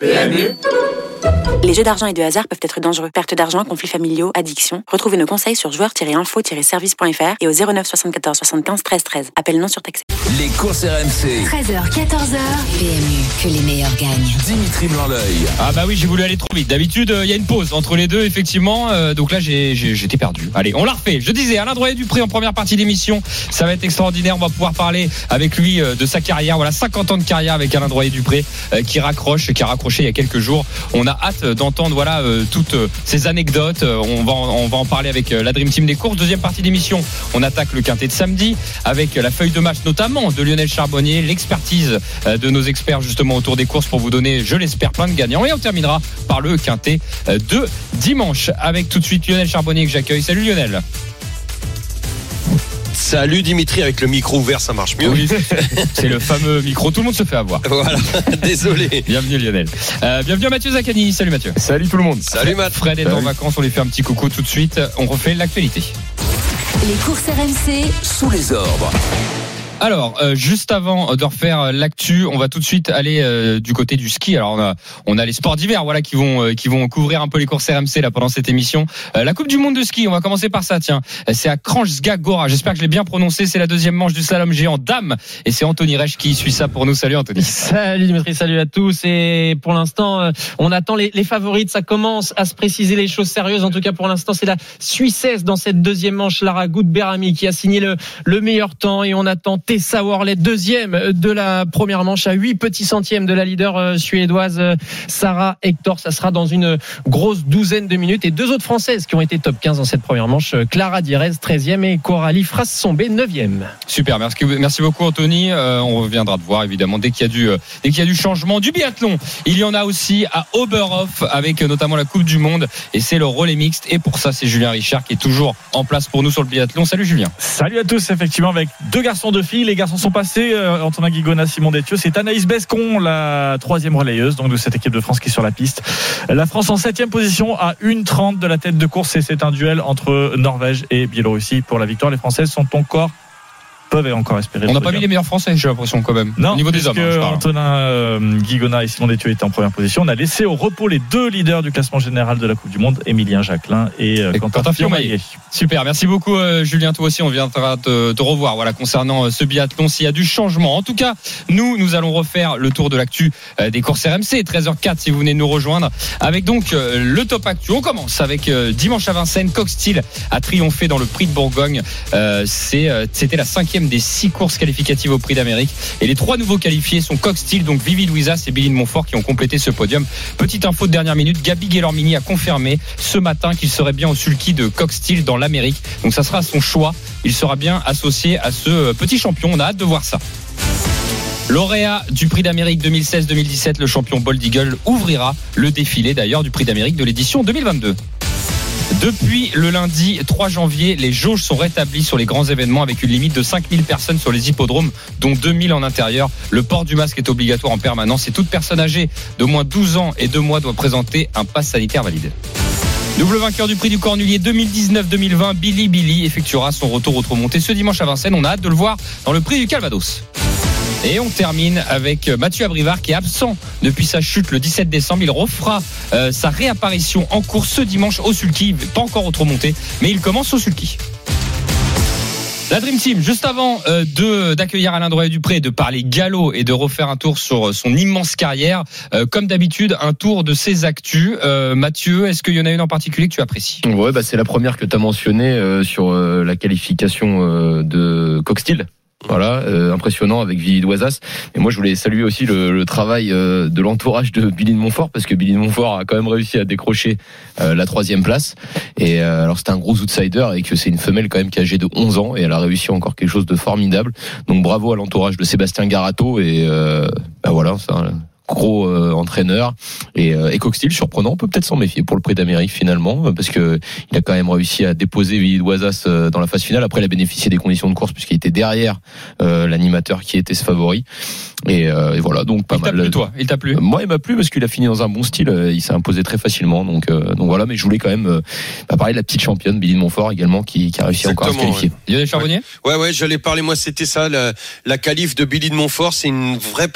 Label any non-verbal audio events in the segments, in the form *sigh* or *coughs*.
PMU les jeux d'argent et de hasard peuvent être dangereux. Perte d'argent, conflits familiaux, addiction. Retrouvez nos conseils sur joueurs-info-service.fr et au 09 74 75 13 13. Appel non surtaxé. Les courses RMC. 13h, 14h. PMU, que les meilleurs gagnent. Dimitri blanc Ah bah oui, j'ai voulu aller trop vite. D'habitude, il y a une pause entre les deux, effectivement. Euh, donc là, j'étais perdu. Allez, on la refait. Je disais, Alain Droyer Dupré en première partie d'émission. Ça va être extraordinaire. On va pouvoir parler avec lui euh, de sa carrière. Voilà, 50 ans de carrière avec Alain Droyer Dupré euh, qui raccroche, qui a raccroché il y a quelques jours. On a hâte d'entendre voilà euh, toutes euh, ces anecdotes. Euh, on va en, on va en parler avec la Dream Team des courses. Deuxième partie d'émission, on attaque le quintet de samedi avec la feuille de match notamment de Lionel Charbonnier, l'expertise de nos experts justement autour des courses pour vous donner, je l'espère, plein de gagnants. Et on terminera par le quintet de dimanche avec tout de suite Lionel Charbonnier que j'accueille. Salut Lionel. Salut Dimitri, avec le micro ouvert, ça marche mieux. Oui, *laughs* c'est le fameux micro, tout le monde se fait avoir. Voilà, *laughs* désolé. Bienvenue Lionel. Euh, bienvenue à Mathieu Zaccani. Salut Mathieu. Salut tout le monde. Salut Matt. Fred est en vacances, on lui fait un petit coucou tout de suite. On refait l'actualité. Les courses RMC sous les ordres. Alors, euh, juste avant de refaire l'actu, on va tout de suite aller euh, du côté du ski. Alors, on a, on a les sports d'hiver, voilà, qui vont, euh, qui vont couvrir un peu les courses RMC là pendant cette émission. la Coupe du Monde de ski, on va commencer par ça. Tiens, c'est à Gora. J'espère que je l'ai bien prononcé. C'est la deuxième manche du slalom géant dame, et c'est Anthony Reich qui suit ça pour nous. Salut Anthony. *laughs* Salut Dimitri, salut à tous. Et pour l'instant, on attend les, les favorites. Ça commence à se préciser les choses sérieuses. En tout cas, pour l'instant, c'est la Suissesse dans cette deuxième manche, Lara Goudberami, qui a signé le, le meilleur temps, et on attend Tessa Worley, deuxième de la première manche à 8 petits centièmes de la leader euh, suédoise euh, Sarah Hector. Ça sera dans une grosse douzaine de minutes. Et deux autres françaises qui ont été top 15 dans cette première manche, euh, Clara Direz, 13e et Coralie Frassombé, 9e. Super, merci, merci beaucoup Anthony. on reviendra te voir évidemment dès qu'il y a du dès qu'il y a du changement du biathlon. Il y en a aussi à Oberhof avec notamment la Coupe du Monde et c'est le relais mixte. Et pour ça, c'est Julien Richard qui est toujours en place pour nous sur le biathlon. Salut Julien. Salut à tous, effectivement, avec deux garçons de filles. Les garçons sont passés, euh, Antonin Guigona, Simon Détieux. C'est Anaïs Bescon, la troisième relayeuse donc de cette équipe de France qui est sur la piste. La France en septième position à 1,30 de la tête de course et c'est un duel entre Norvège et Biélorussie pour la victoire. Les Françaises sont encore peuvent encore espérer. On n'a pas mis les meilleurs Français, j'ai l'impression quand même. Non, au niveau des hommes. Hein, Antonin euh, Guigona et Simon Détieux étaient en première position. On a laissé au repos les deux leaders du classement général de la Coupe du Monde, Émilien Jacquelin et, euh, Quentin, Super, merci beaucoup euh, Julien. Toi aussi, on viendra te, te revoir. Voilà concernant ce biathlon, s'il y a du changement. En tout cas, nous, nous allons refaire le tour de l'actu des courses RMC. 13h04 si vous venez nous rejoindre avec donc le top actu. On commence avec dimanche à Vincennes. Coq Steel a triomphé dans le Prix de Bourgogne. C'était la cinquième des six courses qualificatives au Prix d'Amérique. Et les trois nouveaux qualifiés sont Cox donc Vivi Louisas et Billy de Montfort qui ont complété ce podium. Petite info de dernière minute, Gabi Guelormini a confirmé ce matin qu'il serait bien au sulky de Cox dans l'Amérique. Donc ça sera son choix. Il sera bien associé à ce petit champion. On a hâte de voir ça. Lauréat du Prix d'Amérique 2016-2017, le champion Bold Eagle ouvrira le défilé d'ailleurs du Prix d'Amérique de l'édition 2022. Depuis le lundi 3 janvier, les jauges sont rétablies sur les grands événements avec une limite de 5000 personnes sur les hippodromes, dont 2000 en intérieur. Le port du masque est obligatoire en permanence et toute personne âgée de moins 12 ans et 2 mois doit présenter un pass sanitaire valide. Double vainqueur du prix du Cornulier 2019-2020, Billy Billy effectuera son retour au remonté ce dimanche à Vincennes. On a hâte de le voir dans le prix du Calvados. Et on termine avec Mathieu Abrivard qui est absent depuis sa chute le 17 décembre. Il refera euh, sa réapparition en course ce dimanche au Sulky. Pas encore au monté, mais il commence au Sulky. La Dream Team, juste avant euh, d'accueillir Alain Droyer Dupré, de parler galop et de refaire un tour sur son immense carrière, euh, comme d'habitude, un tour de ses actus. Mathieu, est-ce qu'il y en a une en particulier que tu apprécies? Ouais, bah c'est la première que tu as mentionnée sur la qualification de Coxtil voilà, euh, impressionnant avec Billy Doisas. Et moi, je voulais saluer aussi le, travail euh, de l'entourage de Billy de Montfort, parce que Billy de Montfort a quand même réussi à décrocher euh, la troisième place. Et alors, c'était un gros outsider et que c'est une femelle quand même qui est âgée de 11 ans et elle a réussi encore quelque chose de formidable. Donc, bravo à l'entourage de Sébastien Garato et bah voilà, ça gros euh, entraîneur. Et, euh, et Coxtil surprenant on peut peut-être s'en méfier pour le prix d'Amérique finalement parce que il a quand même réussi à déposer Willy Doisas euh, dans la phase finale. Après il a bénéficié des conditions de course puisqu'il était derrière l'animateur qui était ce favori. Et, et voilà donc pas il mal plu, toi il t'a plu? Moi il m'a plu parce qu'il a fini dans un bon style il s'est imposé très facilement donc donc voilà mais je voulais quand même bah, parler de la petite championne Billy de Montfort également qui, qui a réussi encore à se qualifier ouais. Lionel Charbonnier? Ouais ouais, ouais j'allais parler moi c'était ça la, la qualif de Billy de Montfort c'est une vraie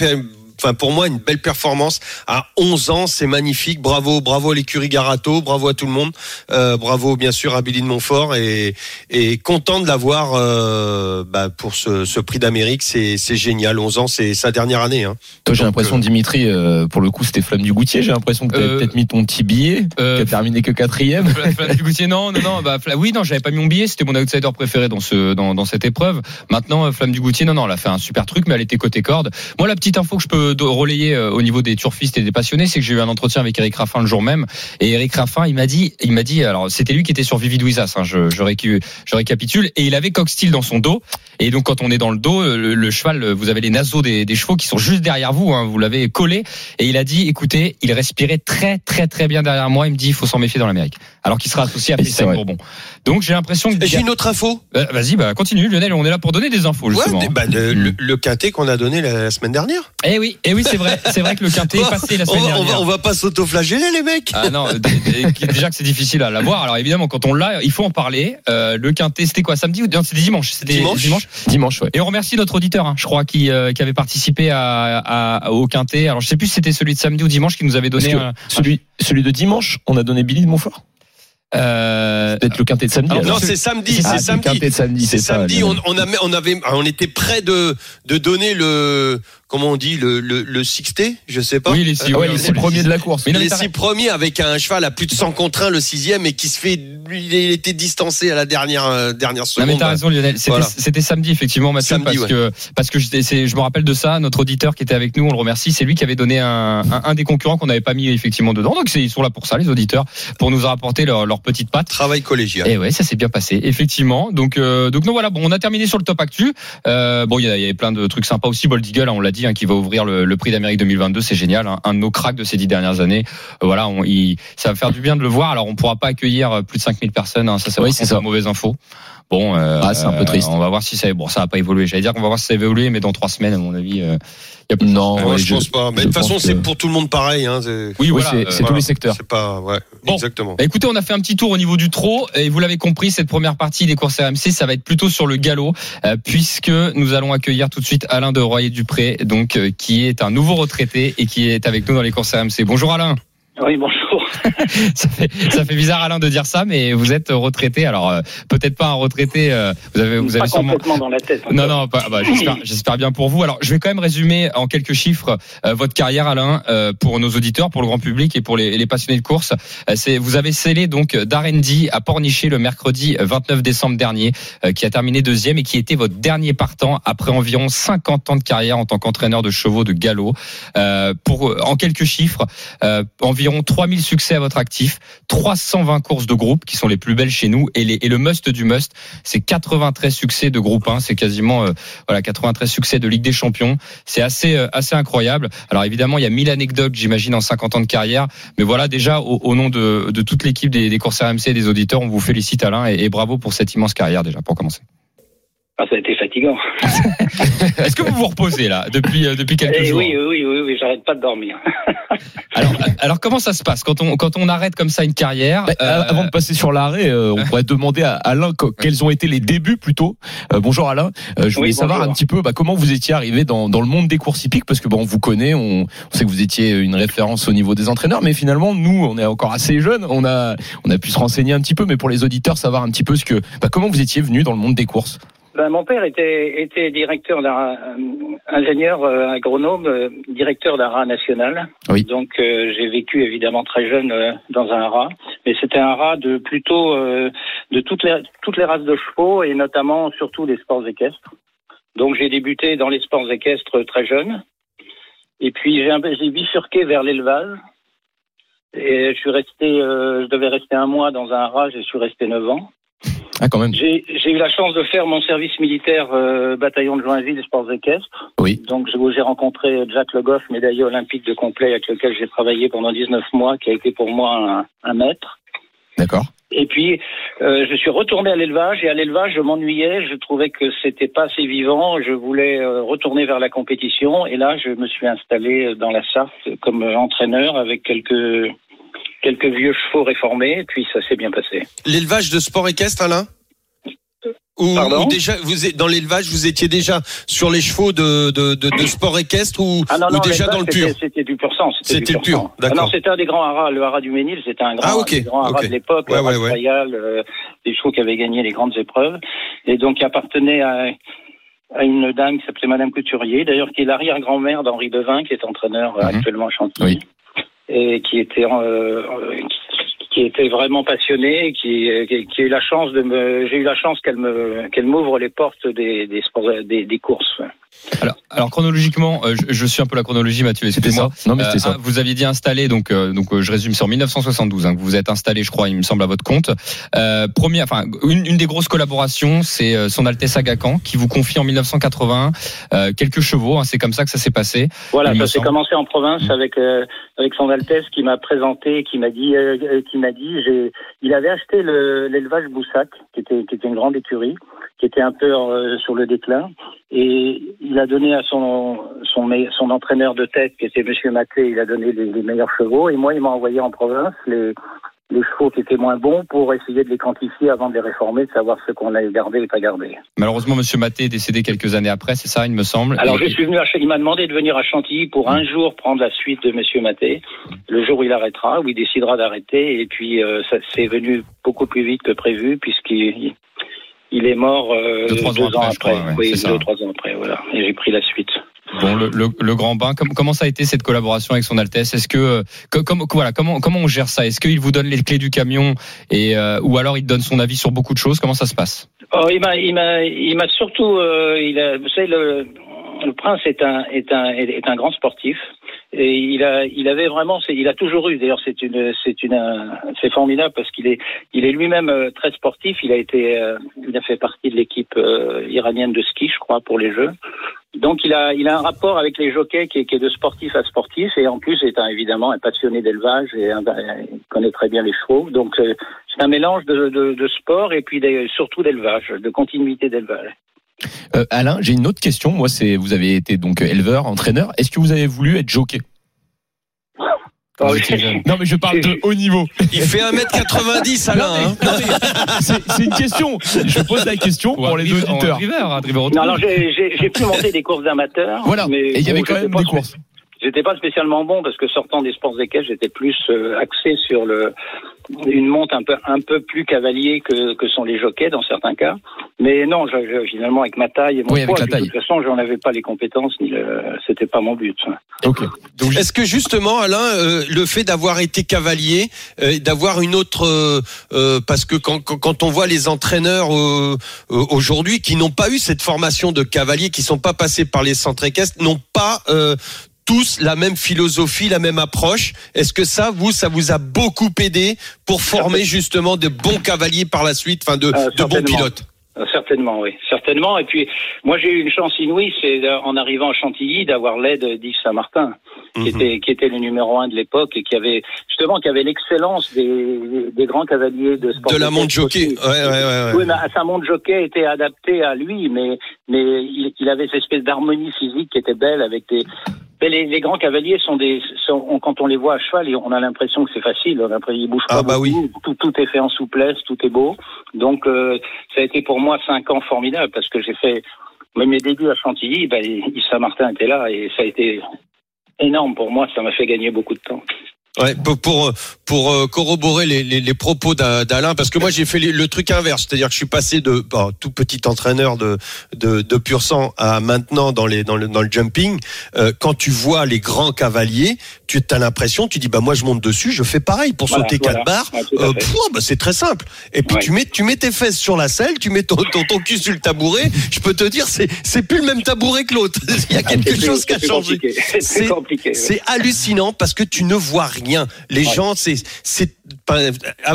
enfin pour moi une belle performance à 11 ans, c'est magnifique. Bravo, bravo à l'écurie Garato, bravo à tout le monde, euh, bravo bien sûr à Billy de Montfort et, et content de l'avoir euh, bah, pour ce, ce prix d'Amérique, c'est c'est génial. 11 ans, c'est sa dernière année. Hein. Toi, j'ai l'impression, euh, Dimitri, euh, pour le coup, c'était Flamme du Goutier. J'ai l'impression que tu Euh, peut-être mis ton petit billet, euh, qui a terminé que quatrième. Fla- Flamme du Goutier, non, non, non. Bah, oui, non, j'avais pas mis mon billet. C'était mon outsider préféré dans ce dans, dans cette épreuve. Maintenant, Flamme du Goutier, non, non, elle a fait un super truc, mais elle était côté corde. Moi, la petite info que je peux relayer euh, au niveau des turfistes et des passionnés, c'est que j'ai eu un entretien avec Eric Raffin le jour même. Et Eric Raffin, il m'a dit, il m'a dit, alors c'était lui qui était sur Vivi Douizas, hein, je, je, récu- je récapitule, et il avait Coxsteel dans son dos. Et donc, quand on est dans le dos, euh, le, le cheval, euh, vous avez les naseaux des, des chevaux qui sont juste derrière vous, hein, vous l'avez collé. Et il a dit, écoutez, il respirait très, très, très bien derrière moi. Il me dit, il faut s'en méfier dans l'Amérique. Alors qu'il sera associé à vrai. Bourbon. Donc, j'ai l'impression que. J'ai une autre info. Euh, Vas-y, bah continue, Lionel. On est là pour donner des infos Ouais, justement. des- bah, le, le, le quintet qu'on a donné la, semaine dernière. Eh oui, eh oui, c'est vrai, c'est vrai que le quintet est passé la on, semaine va, on, dernière. va, on va pas s'auto-flageller les mecs. Ah non, déjà que c'est difficile à l'avoir. Alors évidemment, quand on l'a, il faut en parler. Euh, le quintet, c'était quoi samedi ou non C'était dimanche? C'était Dimanche. Dimanche, ouais. Et on remercie notre auditeur, hein, je crois, qui, euh, qui avait participé à, à- au quintet. Alors je sais plus si c'était celui de samedi ou dimanche qui nous avait donné. un- celui, celui de dimanche, on a donné Billy de Montfort. euh, Peut-être le quintet de samedi. Alors, non, c'est samedi, Ah, c'est le samedi. quintet de samedi, C'est ça. samedi, on, on, on avait, on était près de, de donner le, comment on dit, le, le, le sixté, je sais pas. Oui, les six, ouais, oui, les oui, six oui. premiers de la course. Mais non, les six premiers avec un cheval à plus de 100 contre 1, le sixième, et qui se fait, il était distancé à la dernière, euh, dernière Non seconde. mais t'as raison Lionel, c'était Voilà. samedi effectivement Mathieu Samedi, parce ouais. que parce que je, me rappelle de ça, notre auditeur qui était avec nous, on le remercie, c'est lui qui avait donné un, un, un des concurrents qu'on n'avait pas mis effectivement dedans. Donc ils sont là pour ça les auditeurs pour nous rapporter leur, leur petite patte. Travail collégial. Et ouais, ça s'est bien passé, effectivement. Donc, euh, donc non, voilà. Bon, on a terminé sur le top actu. Euh, bon, il y, y avait plein de trucs sympas aussi. Bold Eagle, hein, on l'a dit, hein, qui va ouvrir le, le prix d'Amérique 2022, c'est génial. hein. un de nos cracks de ces dix dernières années. Euh, voilà, on, il, ça va faire du bien de le voir. Alors, on pourra pas accueillir plus de 5000 personnes. Hein, ça, c'est Oui, ça. mauvaise info. Bon, euh, Ah, c'est un peu triste. On va voir si ça. Bon, ça va pas évoluer. J'allais dire qu'on va voir si ça va évoluer, mais dans trois semaines, à mon avis, euh, y a plus de Non, ouais, je, pense pas. Mais de toute façon, c'est pour tout le monde pareil. Hein, Oui, Oui, voilà. c'est euh, c'est tous les secteurs. C'est pas, ouais, Bon. exactement. Bah, écoutez, on a fait un petit tour au niveau du trot et vous l'avez compris, cette première partie des courses RMC, ça va être plutôt sur le galop euh, puisque nous allons accueillir tout de suite Alain de Royer Dupré, donc euh, qui est un nouveau retraité et qui est avec nous dans les courses RMC. Bonjour Alain. Oui, bonjour. *laughs* Ça fait, ça fait bizarre Alain de dire ça, mais vous êtes retraité. Alors euh, peut-être pas un retraité. euh, vous avez, vous pas avez sûrement. complètement dans la tête. Non, non, pas- bah, j'espère, bien pour vous. Alors, je vais quand même résumer en quelques chiffres euh, votre carrière, Alain, euh, pour nos auditeurs, pour le grand public et pour les, les passionnés de course. Euh, c'est, vous avez scellé donc d'Arendi à Pornichet le mercredi 29 décembre dernier, euh, qui a terminé deuxième et qui était votre dernier partant après environ 50 ans de carrière en tant qu'entraîneur de chevaux de galop. Euh, pour euh, en quelques chiffres, euh, environ 3000 succès à votre actif, 320 courses de groupe qui sont les plus belles chez nous et, le must du must, c'est 93 succès de groupe 1, c'est quasiment euh, voilà 93 succès de Ligue des Champions, c'est assez euh, assez incroyable. Alors évidemment, il y a 1000 anecdotes, j'imagine en 50 ans de carrière, mais voilà déjà au, nom de, toute l'équipe des, des courses RMC et des auditeurs, on vous félicite Alain et bravo pour cette immense carrière déjà pour commencer. Ah, ça a été fatigant. *laughs* Est-ce que vous vous reposez là depuis euh, depuis quelques Eh jours oui, oui, oui, oui, j'arrête pas de dormir. *laughs* alors, alors comment ça se passe quand on quand on arrête comme ça une carrière Bah, euh, Avant de passer sur l'arrêt, euh, on pourrait demander à Alain quels ont été les débuts plutôt. Euh, bonjour Alain, Euh, je voulais Oui, savoir un petit peu bah, comment vous étiez arrivé dans, dans le monde des courses hippiques parce que bon, on vous connaît, on, on sait que vous étiez une référence au niveau des entraîneurs, mais finalement nous, on est encore assez jeunes, on a on a pu se renseigner un petit peu, mais pour les auditeurs, savoir un petit peu ce que bah, comment vous étiez venu dans le monde des courses. Ben, mon père était, était directeur d'un euh, ingénieur euh, agronome, euh, directeur d'un rat national. Oui. Donc euh, j'ai vécu évidemment très jeune euh, dans un rat, mais c'était un rat de plutôt euh, de toutes les toutes les races de chevaux et notamment surtout des sports équestres. Donc j'ai débuté dans les sports équestres très jeune, et puis j'ai bifurqué vers l'élevage. Et je suis resté, euh, je devais rester un mois dans un rat, je suis resté neuf ans. Ah quand même. J'ai eu la chance de faire mon service militaire euh, bataillon de Joinville des sports équestres. Oui. Donc j'ai rencontré Jack Le Goff, médaillé olympique de complet avec lequel j'ai travaillé pendant 19 mois, qui a été pour moi un, un maître. D'accord. Et puis euh, je suis retourné à l'élevage et à l'élevage je m'ennuyais, je trouvais que c'était pas assez vivant, je voulais euh, retourner vers la compétition et là je me suis installé dans la Sarthe comme euh, entraîneur avec quelques quelques vieux chevaux réformés et puis ça s'est bien passé. L'élevage de sport équestre, Alain ou, déjà vous êtes dans l'élevage, vous étiez déjà sur les chevaux de, de, de, de sport équestre ou, Ah non, ou non, déjà dans le pur c'était- C'était du pur sang. C'était le pur, sang. d'accord. Ah non, c'était un des grands haras. Le haras du Ménil, c'était un grand, Ah, haras ok. de l'époque, Ouais, euh, des chevaux qui avaient gagné les grandes épreuves. Et donc, qui appartenait à, à une dame qui s'appelait Madame Couturier, d'ailleurs, qui est l'arrière-grand-mère d'Henri Devin, qui est entraîneur euh, Mhm. actuellement à Chantilly. Et qui était, euh, euh, qui- était vraiment passionnée, qui, qui, qui a eu la chance de me, j'ai eu la chance qu'elle me, qu'elle m'ouvre les portes des, des des, des courses. Alors, alors chronologiquement, euh, je, je suis un peu la chronologie, Mathieu. C'était ça. Non, mais c'était Euh, ça. Vous aviez dit installé, donc, euh, donc euh, je résume, c'est en 1972 hein, que vous vous êtes installé, je crois, il me semble, à votre compte. Euh, première, enfin, une, une des grosses collaborations, c'est euh, Son Altesse Aga Khan qui vous confie en 1981 euh, quelques chevaux. hein, c'est comme ça que ça s'est passé. Voilà, ça s'est commencé en province Mm. avec euh, avec son Altesse qui m'a présenté, qui m'a dit, qui m'a dit, j'ai, il avait acheté le- l'élevage Boussac, qui était qui était une grande écurie, qui était un peu euh, sur le déclin, et il a donné à son son entraîneur de tête, qui était Monsieur Maté, il a donné les, les meilleurs chevaux, et moi il m'a envoyé en province les les chevaux qui étaient moins bons pour essayer de les quantifier avant de les réformer, de savoir ce qu'on avait gardé et pas gardé. Malheureusement, Monsieur Maté est décédé quelques années après, c'est ça, il me semble. Alors Et- je suis venu à il m'a demandé de venir à Chantilly pour un jour prendre la suite de Monsieur Maté, le jour où il arrêtera, où il décidera d'arrêter, et puis euh, ça c'est venu beaucoup plus vite que prévu puisqu'il il est mort euh, Deux, trois ans après, crois, ouais, oui, ça. deux trois ans après, voilà, et j'ai pris la suite. Bon, le, le, le grand bain, com- comment ça a été cette collaboration avec son Altesse? Est-ce que, euh, co- comme- voilà, comment comment on gère ça? Est-ce qu'il vous donne les clés du camion et euh, ou alors il donne son avis sur beaucoup de choses? Comment ça se passe? Oh, il m'a, il m'a, il m'a surtout, euh, il a, vous savez, le, le prince est un, est un, est un grand sportif. Et il a, il avait vraiment, il a toujours eu. D'ailleurs, c'est une, c'est une, c'est formidable parce qu'il est, il est lui-même euh, très sportif. Il a été, euh, il a fait partie de l'équipe euh, iranienne de ski, je crois, pour les Jeux. Donc, il a, il a un rapport avec les jockeys qui est, qui est de sportif à sportif, et en plus, est un, évidemment un passionné d'élevage et il connaît très bien les chevaux. Donc, c'est un mélange de, de, de sport et puis des- surtout d'élevage, de continuité d'élevage. Euh, Alain, j'ai une autre question. Moi, c'est vous avez été donc éleveur, entraîneur. Est-ce que vous avez voulu être jockey? Jeune *laughs* Non, mais je parle de haut niveau. Il fait 1m90 Alain. hein. C'est une question. Je pose la question Ou pour les auditeurs. un driver, un driver auto. Non, alors j'ai- pu monter des courses d'amateurs. Voilà. mais Et il y avait quand même des courses. J'étais pas spécialement bon parce que sortant des sports équestres, j'étais plus euh, axé sur le une monte un peu un peu plus cavalier que, que sont les jockeys dans certains cas. Mais non, je, je- finalement avec ma taille et mon Oui, avec poids, la puis taille. de toute façon, j'en avais pas les compétences ni le, c'était pas mon but. Ok. Donc, Est-ce que justement, Alain, euh, le fait d'avoir été cavalier, euh, d'avoir une autre, parce que quand, quand, quand on voit les entraîneurs aujourd'hui qui n'ont pas eu cette formation de cavalier, qui sont pas passés par les centres équestres, n'ont pas euh, tous la même philosophie, la même approche. Est-ce que ça, vous, ça vous a beaucoup aidé pour former justement de bons cavaliers par la suite, enfin de, Euh, de bons pilotes? Euh, Certainement, oui, certainement. Et puis, moi, j'ai eu une chance inouïe, c'est euh, en arrivant à Chantilly d'avoir l'aide d'Yves Saint-Martin, qui Mhm. était qui était le numéro un de l'époque et qui avait justement qui avait l'excellence des, des grands cavaliers de sport. De la équestre jockey. Ouais, ouais, ouais. Oui, mais sa montre jockey était adaptée à lui, mais mais il, il avait cette espèce d'harmonie physique qui était belle avec des. Mais les, les grands cavaliers sont des, sont, on- quand on les voit à cheval, on a l'impression que c'est facile. On a l'impression qu'ils bougent pas Ah, bah beaucoup. Tout, tout est fait en souplesse, tout est beau. Donc, euh, ça a été pour moi cinq ans formidables parce que j'ai fait même mes débuts à Chantilly. Ben, Yves Saint-Martin était là et ça a été énorme pour moi. Ça m'a fait gagner beaucoup de temps. Ouais, pour pour, pour euh, corroborer les, les, les propos d'A- d'Alain, parce que moi j'ai fait le, truc inverse, c'est-à-dire que je suis passé de bon, tout petit entraîneur de, de de pur sang à maintenant dans les dans le dans le jumping. Euh, quand tu vois les grands cavaliers, tu as l'impression, tu dis bah moi je monte dessus, je fais pareil pour Voilà, sauter voilà. quatre barres. Ouais, Euh, pff, bah, c'est très simple. Et puis Ouais. tu mets tu mets tes fesses sur la selle, tu mets ton ton, ton cul sur le tabouret. Je peux te dire c'est c'est plus le même tabouret que l'autre. *laughs* Il y a quelque C'est plus- chose qui a c'est changé. compliqué. *laughs* C'est compliqué. ouais. C'est hallucinant parce que tu ne vois rien. Les gens, c'est,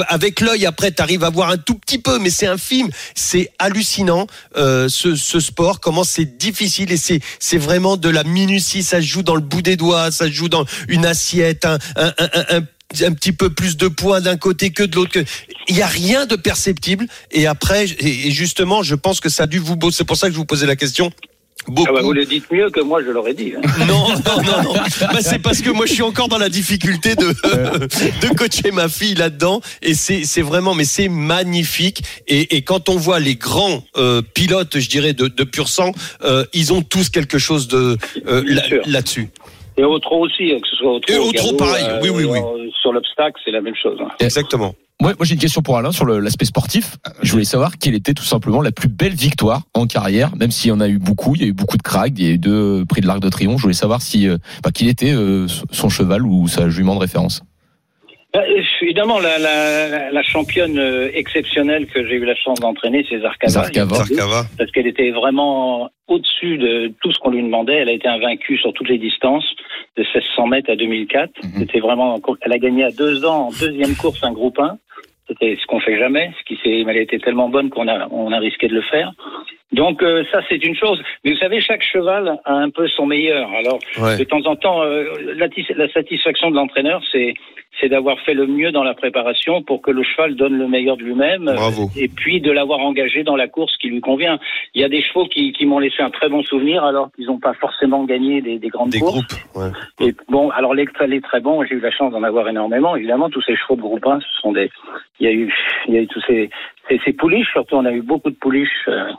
avec l'œil après, tu arrives à voir un tout petit peu, mais c'est infime. C'est hallucinant euh, ce, ce sport. Comment c'est difficile et c'est, c'est vraiment de la minutie. Ça se joue dans le bout des doigts, ça se joue dans une assiette, un, un, un, un- un petit peu plus de poids d'un côté que de l'autre. Il n'y a rien de perceptible. Et après, et justement, je pense que ça a dû vous. C'est pour ça que je vous posais la question beaucoup. Ah bah, vous le dites mieux que moi, je l'aurais dit. hein. *laughs* Non, non, non, non. Bah, c'est parce que moi, je suis encore dans la difficulté de, *laughs* de coacher ma fille là-dedans. Et c'est, c'est vraiment, mais c'est magnifique. Et, et quand on voit les grands euh, pilotes, je dirais, de, de pur sang, euh, ils ont tous quelque chose de euh, là- là-dessus. Et au trot aussi, hein, que ce soit au trot. Et au au trot, pareil. Oui, oui, oui. euh, Sur l'obstacle, c'est la même chose. hein. Exactement. Moi, moi j'ai une question pour Alain sur l'aspect sportif. Je voulais savoir quelle était tout simplement la plus belle victoire en carrière, même s'il y en a eu beaucoup. Il y a eu beaucoup de cracks, il y a eu deux prix de l'Arc de Triomphe. Je voulais savoir si, euh, bah, quel était euh, son cheval ou sa jument de référence. Bah, évidemment, la, la, la championne euh, exceptionnelle que j'ai eu la chance d'entraîner, c'est Zarkava. Zarkava. Zarkava. Parce qu'elle était vraiment au-dessus de tout ce qu'on lui demandait. Elle a été invaincue sur toutes les distances, de 1600 mètres à 2004. Mhm. C'était vraiment, elle a gagné à deux ans en deuxième course un groupe 1. C'était ce qu'on fait jamais. Ce qui s'est, elle a été tellement bonne qu'on a, on a risqué de le faire. Donc euh, ça c'est une chose. Mais vous savez, chaque cheval a un peu son meilleur. Alors Ouais. de temps en temps, euh, la, la satisfaction de l'entraîneur, c'est c'est d'avoir fait le mieux dans la préparation pour que le cheval donne le meilleur de lui-même. Bravo. Et puis de l'avoir engagé dans la course qui lui convient. Il y a des chevaux qui, qui m'ont laissé un très bon souvenir alors qu'ils n'ont pas forcément gagné des, des grandes Des courses. groupes. Ouais. Et bon, alors les, les très bons, j'ai eu la chance d'en avoir énormément. Évidemment, tous ces chevaux de groupe 1, ce sont des. Il y a eu, il y a eu tous ces, ces, ces pouliches. Surtout, on a eu beaucoup de pouliches. euh,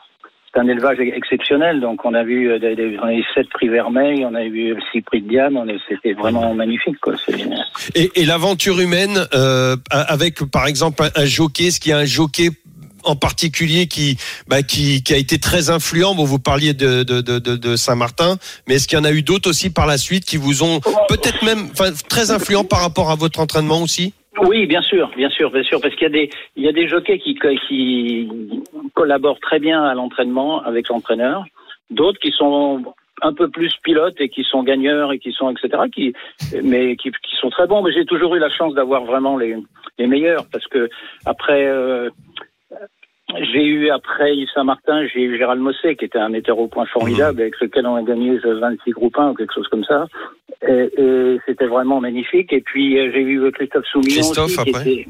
c'est un élevage exceptionnel. Donc, on a vu, euh, des, des- on a eu sept prix vermeils, on a eu six prix de a- C'était vraiment magnifique, quoi. Et, et l'aventure humaine, euh, avec par exemple un, un jockey, est-ce qu'il y a un jockey en particulier qui, bah, qui, qui a été très influent? Bon, vous parliez de, de, de, de- de Saint-Martin, mais est-ce qu'il y en a eu d'autres aussi par la suite qui vous ont peut-être même, très influents par rapport à votre entraînement aussi? Oui, bien sûr, bien sûr, bien sûr, parce qu'il y a des, il y a des jockeys qui, qui collaborent très bien à l'entraînement avec l'entraîneur, d'autres qui sont un peu plus pilotes et qui sont gagneurs et qui sont etc. Qui, mais qui, qui sont très bons. Mais j'ai toujours eu la chance d'avoir vraiment les, les meilleurs parce que après. euh, j'ai eu après Yves Saint-Martin, j'ai eu Gérald Mossé, qui était un metteur au point formidable, avec lequel on a gagné 26 groupes 1 ou quelque chose comme ça. Et, et c'était vraiment magnifique. Et puis euh, j'ai eu Christophe Soumillon Christophe aussi, qui après était,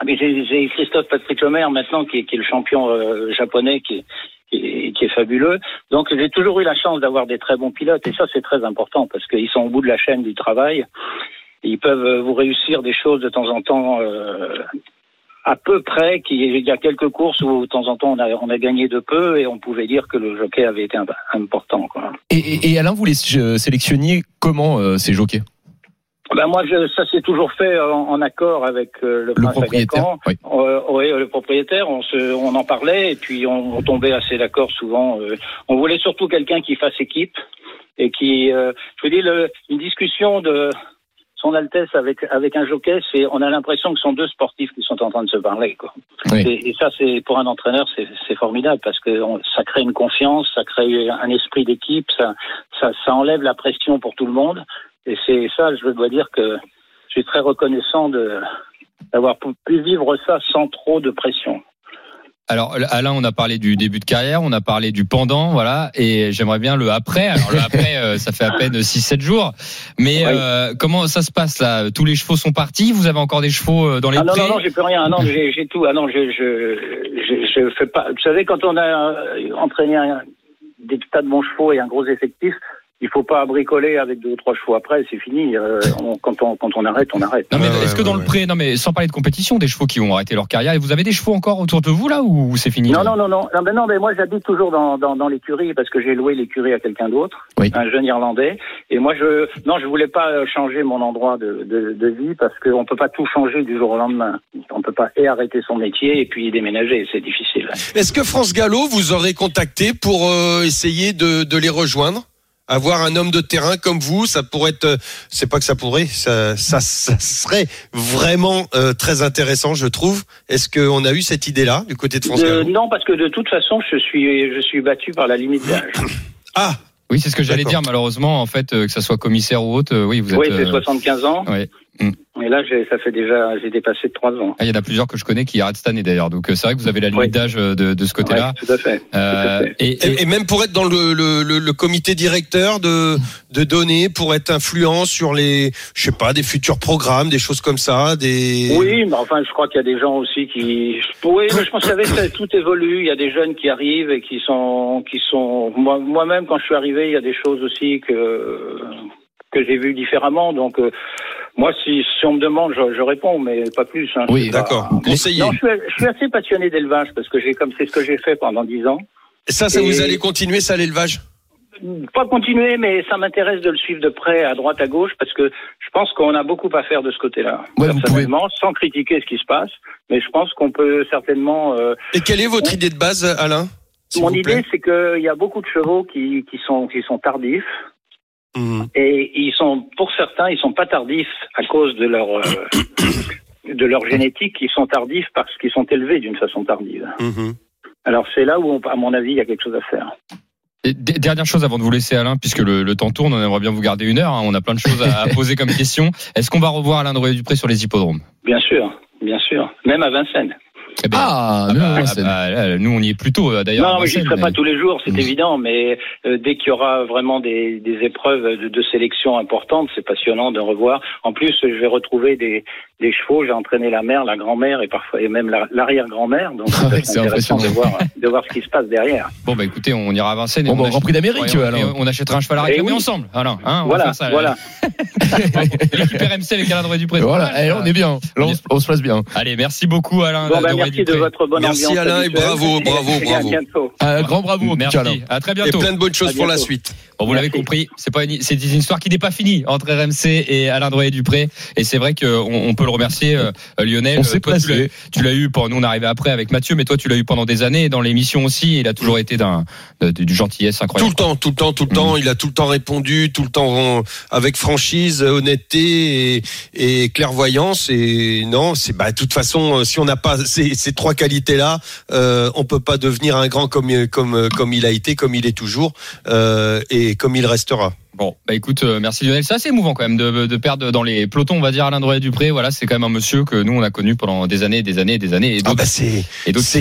ah, mais j'ai j'ai Christophe Patrick Lemaire maintenant qui est, qui est le champion euh, japonais qui est, qui est, qui est fabuleux. Donc j'ai toujours eu la chance d'avoir des très bons pilotes et ça c'est très important parce qu'ils sont au bout de la chaîne du travail. Ils peuvent euh, vous réussir des choses de temps en temps euh, à peu près. qu'il y a- Il y a quelques courses où de temps en temps on a, on a gagné de peu et on pouvait dire que le jockey avait été imp- important. Quoi. Et, et, et Alain, vous les euh, sélectionniez comment euh, ces jockeys? Ben moi, je, ça s'est toujours fait en, en accord avec euh, le, propriétaire oui. Euh, oui, le propriétaire, on, se, on en parlait et puis on, on tombait assez d'accord souvent. euh. on voulait surtout quelqu'un qui fasse équipe et qui, euh, je vous dis, le, une discussion de son Altesse avec avec un jockey, c'est, on a l'impression que ce sont deux sportifs qui sont en train de se parler. Quoi. Oui. Et, et ça, c'est pour un entraîneur, c'est, c'est formidable parce que on- ça crée une confiance, ça crée un esprit d'équipe, ça, ça, ça enlève la pression pour tout le monde. Et c'est ça, je dois dire que je suis très reconnaissant de d'avoir pu vivre ça sans trop de pression. Alors Alain, on a parlé du début de carrière, on a parlé du pendant, voilà, et j'aimerais bien le après. Alors le après, euh, ça fait à peine 6-7 jours, mais Oui. euh, comment ça se passe là? Tous les chevaux sont partis? Vous avez encore des chevaux euh, dans les Ah non, non, non, j'ai plus rien. Ah non, j'ai j'ai tout. Ah non, je, je, je, je fais pas. Vous savez, quand on a euh, entraîné un- des tas de bons chevaux et un gros effectif, il faut pas bricoler avec deux ou trois chevaux après, c'est fini. Euh, on- quand, on, quand on arrête, on arrête. Non mais est-ce que dans ouais, le pré, non mais sans parler de compétition, des chevaux qui ont arrêté leur carrière, et vous avez des chevaux encore autour de vous là ou c'est fini? Non, non, non, non, non, mais non, mais moi j'habite toujours dans, dans, dans l'écurie parce que j'ai loué l'écurie à quelqu'un d'autre, Oui. un jeune Irlandais. Et moi je, non, je voulais pas euh, changer mon endroit de, de, de vie parce qu'on peut pas tout changer du jour au lendemain. On peut pas et arrêter son métier et puis déménager, c'est difficile. Est-ce que France Gallo vous aurait contacté pour euh, essayer de, de les rejoindre? Avoir un homme de terrain comme vous, ça pourrait être, euh, c'est pas que ça pourrait, ça, ça, ça serait vraiment euh, très intéressant, je trouve. Est-ce qu'on a eu cette idée-là du côté de France De- Gallo non, parce que de toute façon, je suis, je suis battu par la limite d'âge. *coughs* Ah, Oui, c'est ce que j'allais dire. Malheureusement, en fait, euh, que ça soit commissaire ou autre, euh, oui, vous êtes. Oui, c'est euh, 75 ans. ouais. Et là, j'ai- ça fait déjà, j'ai dépassé de trois ans. Ah, Il y en a plusieurs que je connais qui arrêtent cette année d'ailleurs. Donc euh, c'est vrai que vous avez la limite Oui. d'âge euh, de, de ce côté-là. Ouais, tout à fait. Euh, fait. et, et- Et, et même pour être dans le, le, le, le comité directeur de, de données, pour être influent sur les, je sais pas, des futurs programmes, des choses comme ça, des. Oui, mais enfin, je crois qu'il y a des gens aussi qui. Oui, mais je pense ça, tout évolue. Il y a des jeunes qui arrivent et qui sont, qui sont. Moi, moi-même, quand je suis arrivé, il y a des choses aussi que que j'ai vues différemment. Donc, euh, moi, si, si on me demande, je, je réponds, mais pas plus. hein. Oui, pas- D'accord. Conseiller. Non, je suis, je suis assez passionné d'élevage parce que j'ai comme c'est ce que j'ai fait pendant dix ans. Et ça, ça Et- vous allez continuer ça l'élevage? Pas continuer, mais ça m'intéresse de le suivre de près, à droite, à gauche, parce que je pense qu'on a beaucoup à faire de ce côté-là. Ouais, personnellement, sans critiquer ce qui se passe, mais je pense qu'on peut certainement. euh, Et quelle est votre idée de base, Alain mon idée, c'est qu'il y a beaucoup de chevaux qui, qui sont qui sont tardifs, Mhm. et ils sont, pour certains, ils sont pas tardifs à cause de leur euh, de leur génétique, ils sont tardifs parce qu'ils sont élevés d'une façon tardive. Mhm. Alors c'est là où, on- à mon avis, il y a quelque chose à faire. et dernière chose avant de vous laisser Alain, puisque le, le temps tourne, on aimerait bien vous garder une heure. hein. on a plein de choses à, à *laughs* poser comme question. Est-ce qu'on va revoir Alain de Dupré sur les hippodromes? Bien sûr, bien sûr, même à Vincennes. Eh ben, Ah, ah non, bah, ah bah, là, nous on y est plutôt euh, d'ailleurs. Non, mais j'y Vincennes, serai mais- pas tous les jours, c'est évident, mais euh, dès qu'il y aura vraiment des, des épreuves de, de sélection importantes, c'est passionnant de revoir. En plus, je vais retrouver des, des chevaux. J'ai entraîné la mère, la grand-mère et parfois et même la- l'arrière-grand-mère. Donc Ah c'est intéressant de impressionnant. voir, de voir ce qui se passe derrière. Bon bah écoutez, on ira à Vincennes. Bon, on bah, Grand Prix d'Amérique, Ouais, alors. et on achètera un cheval à Eh réclamer oui. ensemble. Alain, hein, on va voilà, faire ça. voilà. *laughs* L'équipe RMC avec Alain de Dupré. Voilà, eh, on est bien. On, on se place bien. Allez, merci beaucoup Alain. De merci de Dupré. votre bonne Merci, ambiance. Alain, et bravo, bravo, Et à bravo. grand bravo, tout cas, Alain. Merci. À très Et bientôt. plein de bonnes choses pour la suite. Bon, vous l'avez Merci. compris, c'est pas une, c'est une histoire qui n'est pas finie entre RMC et Alain Droyer Dupré. Et c'est vrai qu'on on peut le remercier, euh, Lionel. On s'est Toi, tu l'as- placé. Tu l'as eu, pour, nous on est arrivé après avec Mathieu, mais toi tu l'as eu pendant des années dans l'émission aussi. Il a toujours été d'un, du gentillesse Tout incroyable. le temps, tout le temps, tout le temps. Il a tout le temps répondu, tout le temps avec franchise, honnêteté et, et clairvoyance. Et non, c'est bah de toute façon, euh, si on n'a pas ces, ces trois qualités-là, euh, on peut pas devenir un grand comme comme comme il a été, comme il est toujours euh, et comme il restera. Bon, bah écoute, euh, merci Lionel. C'est assez émouvant quand même de, de perdre dans les pelotons, on va dire Alain Droyer Dupré. Voilà, c'est quand même un monsieur que nous on a connu pendant des années, des années, des années. Et Ah bah c'est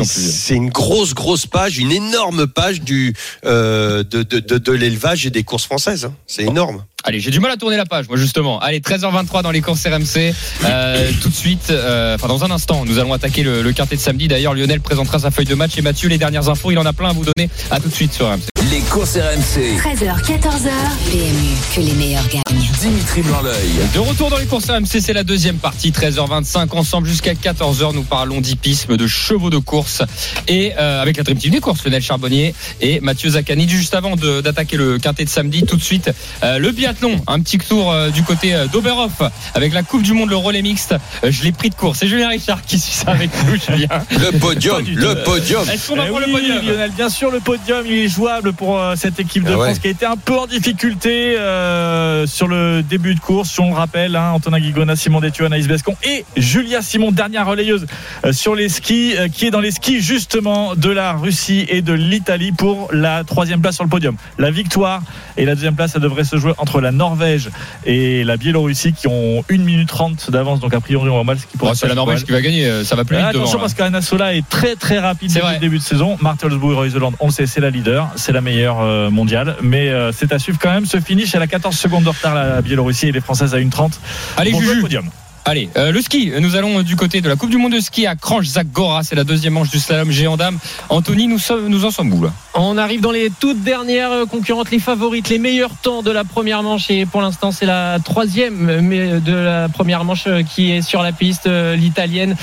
c'est une grosse grosse page, une énorme page du euh, de de de, de l'élevage et des courses françaises. hein. C'est énorme. Allez, j'ai du mal à tourner la page, moi justement. Allez, 13h23 dans les courses RMC. Euh, tout de suite, euh, enfin dans un instant, nous allons attaquer le, le quintet de samedi. D'ailleurs, Lionel présentera sa feuille de match et Mathieu les dernières infos. Il en a plein à vous donner. À tout de suite sur RMC. Les courses RMC. 13h, 14h. PMU, que les meilleurs gagnent. Dimitri Blanc-L'œil. De retour dans les courses RMC, c'est la deuxième partie, 13h25. Ensemble jusqu'à 14h, nous parlons d'hippisme, de chevaux de course et euh, avec la triptyque des courses, Lionel Charbonnier et Mathieu Zaccani. Juste avant de- d'attaquer le quintet de samedi, tout de suite, euh, le biathlon, un petit tour euh, du côté euh, d'Oberhof avec la Coupe du Monde, le relais mixte. Euh, je l'ai pris de course. C'est Julien Richard qui suit ça avec nous, Julien. *laughs* Le podium, le podium. Est-ce qu'on va Eh prendre oui, le podium Lionel, bien sûr, le podium, il est jouable pour euh, cette équipe de Ah ouais. France qui a été un peu en difficulté euh, sur le début de course. Si on le rappelle, hein, Antonin Guigona, Simon Détieux, Anaïs Bescon et Julia Simon, dernière relayeuse euh, sur les skis, euh, qui est dans les skis justement de la Russie et de l'Italie pour la troisième place sur le podium. La victoire et la deuxième place, ça devrait se jouer entre la Norvège et la Biélorussie qui ont 1 minute 30 d'avance. Donc a priori, on va mal ce qui pourrait se C'est la Norvège qui va gagner. euh, Ça va plus vite Ah, devant. attention parce qu'Anna Sola est très très rapide depuis le début de saison. Martelsbourg Reuseland, on le sait, c'est la leader, c'est la meilleure euh, mondiale. Mais euh, c'est à suivre quand même. Ce finish, elle a 14 secondes de retard la Biélorussie et les Françaises à 1,30. Allez, Bon, Juju. podium. Allez, euh, le ski, nous allons euh, du côté de la Coupe du Monde de ski à Cranch-Zagora, c'est la deuxième manche du slalom géant dame. Anthony, nous, sommes, nous en sommes où là? On arrive dans les toutes dernières euh, concurrentes, les favorites, les meilleurs temps de la première manche. Et pour l'instant, c'est la troisième mais de la première manche qui est sur la piste, l'italienne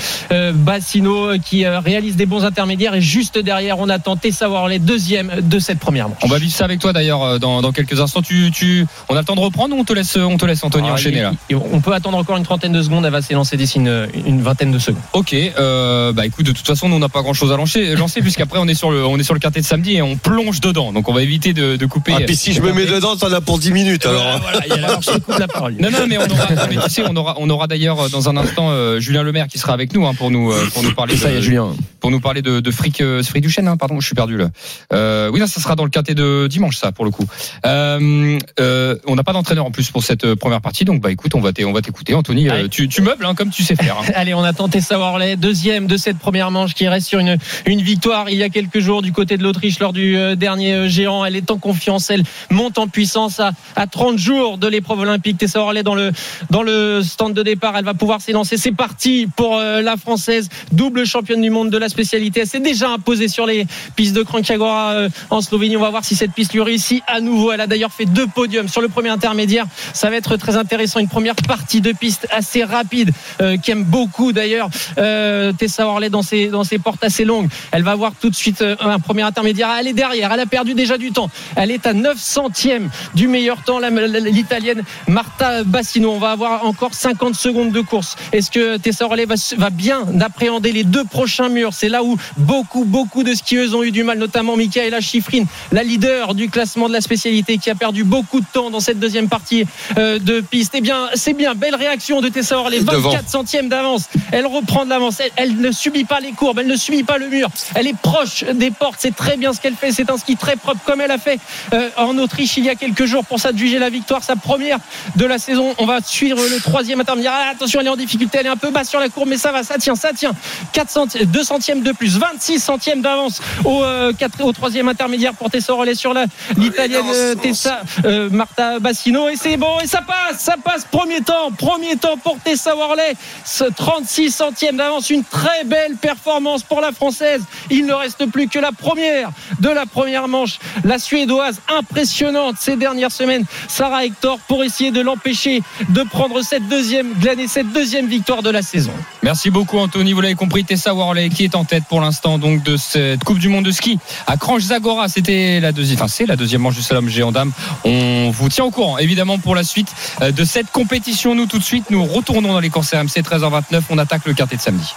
Bassino, qui réalise des bons intermédiaires. Et juste derrière, on attend Tessa Worley, deuxième de cette première manche. On va vivre ça avec toi d'ailleurs dans, dans quelques instants. Tu, tu, on a le temps de reprendre ou on te laisse, on te laisse Anthony Ah, enchaîner là? On peut attendre encore une trentaine de secondes secondes. Elle va s'élancer d'ici une, une vingtaine de secondes. Ok, euh, bah écoute, de toute façon, nous on n'a pas grand chose à lancer, lancer puisqu'après on est sur le, on est sur le quintet de samedi et on plonge dedans. Donc on va éviter de, de couper. Ah, puis si je me mets dedans, t'en as pour 10 minutes. Alors. Voilà, il y a la- je te coupe la parole. Non, non, mais on aura, *laughs* mais tu sais, on aura, on aura d'ailleurs euh, dans un instant euh, Julien Lemaire qui sera avec nous hein, pour nous, euh, pour nous parler. Ça y de- est, Julien. pour nous parler de, de fric, euh, fric du chêne, hein, pardon, je suis perdu là. Euh, oui, là, ça sera dans le quintet de dimanche, ça, pour le coup. Euh, euh, on n'a pas d'entraîneur en plus pour cette euh, première partie, donc bah écoute, on va t'écouter, Anthony. euh. Tu, meubles hein, comme tu sais faire. hein. *laughs* Allez, on a tenté Worley, deuxième de cette première manche qui reste sur une, une victoire il y a quelques jours du côté de l'Autriche lors du euh, dernier euh, géant. Elle est en confiance, elle monte en puissance à, à 30 jours de l'épreuve olympique. Tessa Worley dans le, dans le stand de départ, elle va pouvoir s'élancer. C'est parti pour euh, la française, double championne du monde de la spécialité. Elle s'est déjà imposée sur les pistes de Kranjagora euh, en Slovénie. On va voir si cette piste lui réussit à nouveau. Elle a d'ailleurs fait deux podiums sur le premier intermédiaire. Ça va être très intéressant. Une première partie de piste assez rapide euh, qui aime beaucoup d'ailleurs euh, Tessa Worley dans ses, dans ses portes assez longues. Elle va avoir tout de suite euh, un premier intermédiaire. Elle est derrière. Elle a perdu déjà du temps. Elle est à 9 centièmes du meilleur temps, l'italienne Marta Bassino. On va avoir encore 50 secondes de course. Est-ce que Tessa Worley va, va bien appréhender les deux prochains murs? C'est là où beaucoup, beaucoup de skieuses ont eu du mal, notamment Michaela Schifrin, la leader du classement de la spécialité qui a perdu beaucoup de temps dans cette deuxième partie euh, de piste. Eh bien, c'est bien. Belle réaction de Tessa Worley. Devant. 24 centièmes d'avance. Elle reprend de l'avance. Elle, elle ne subit pas les courbes. Elle ne subit pas le mur. Elle est proche des portes. C'est très bien ce qu'elle fait. C'est un ski très propre comme elle a fait euh, en Autriche il y a quelques jours pour s'adjuger la victoire. Sa première de la saison. On va suivre le troisième intermédiaire. Ah, attention, elle est en difficulté. Elle est un peu basse sur la courbe, mais ça va. Ça tient, ça tient. 4 centi- 2 centièmes de plus. 26 centièmes d'avance au, euh, au troisième intermédiaire pour Tessa Worley sur la, l'italienne euh, Tessa euh, Marta Bassino. Et c'est bon. Et ça passe. Ça passe. Premier temps. Premier temps pour Tessa Worley. Ce 36 centièmes d'avance. Une très belle performance pour la française. Il ne reste plus que la première de la première manche. La suédoise impressionnante ces dernières semaines. Sarah Hector pour essayer de l'empêcher de prendre cette deuxième, glaner cette deuxième victoire de la saison. Merci beaucoup Anthony, vous l'avez compris, Tessa Worley qui est en tête pour l'instant donc de cette Coupe du Monde de ski à Cranch Zagora. C'était la deuxième, enfin c'est la deuxième manche du slalom géant dame. On vous tient au courant évidemment pour la suite euh, de cette compétition. Nous tout de suite nous retournons dans les courses RMC 13h29. On attaque le quintet de samedi.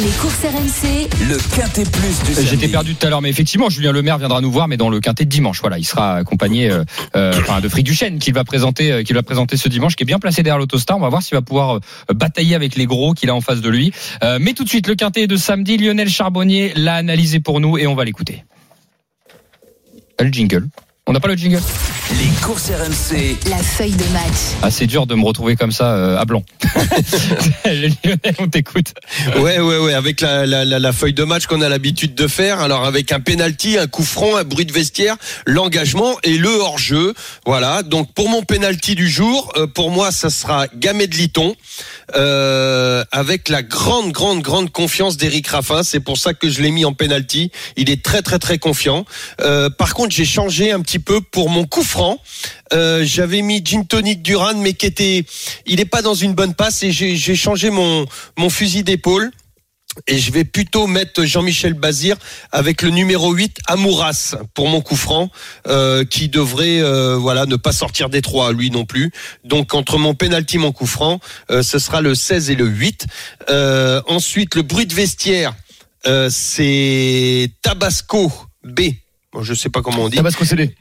Les courses RMC, Le quintet plus du samedi. J'étais perdu tout à l'heure, mais effectivement, Julien Lemaire viendra nous voir, mais dans le quintet de dimanche. Voilà, il sera accompagné euh, euh, enfin, de Frick Duchesne qu'il va présenter, euh, qu'il va présenter ce dimanche, qui est bien placé derrière l'autostar. On va voir s'il va pouvoir euh, batailler avec les gros qu'il a en face de lui. Euh, mais tout de suite, le quintet de samedi, Lionel Charbonnier l'a analysé pour nous et on va l'écouter. Le jingle. On n'a pas le jingle Les courses RMC. la feuille de match. Ah, c'est dur de me retrouver comme ça euh, à blanc. Lionel, *laughs* on t'écoute. Ouais, ouais, ouais, avec la, la, la, la feuille de match qu'on a l'habitude de faire. Alors avec un penalty, un coup franc, un bruit de vestiaire, l'engagement et le hors-jeu. Voilà. Donc pour mon penalty du jour, euh, pour moi, ça sera Gamet de Liton, euh, avec la grande, grande, grande confiance d'Eric Raffin. C'est pour ça que je l'ai mis en penalty. Il est très, très, très confiant. Euh, par contre, j'ai changé un petit peu pour mon coup franc. Euh, J'avais mis Gin Tonic Duran, mais qui était, il est pas dans une bonne passe et j'ai changé mon mon fusil d'épaule. Et je vais plutôt mettre Jean-Michel Bazir avec le numéro 8 Amouras pour mon coup franc, euh, qui devrait euh, voilà ne pas sortir des trois lui non plus. Donc entre mon penalty, mon coup franc, ce sera le 16 et le 8. Euh, ensuite le bruit de vestiaire, c'est Tabasco B. Je sais pas comment on dit. Tabasco CD.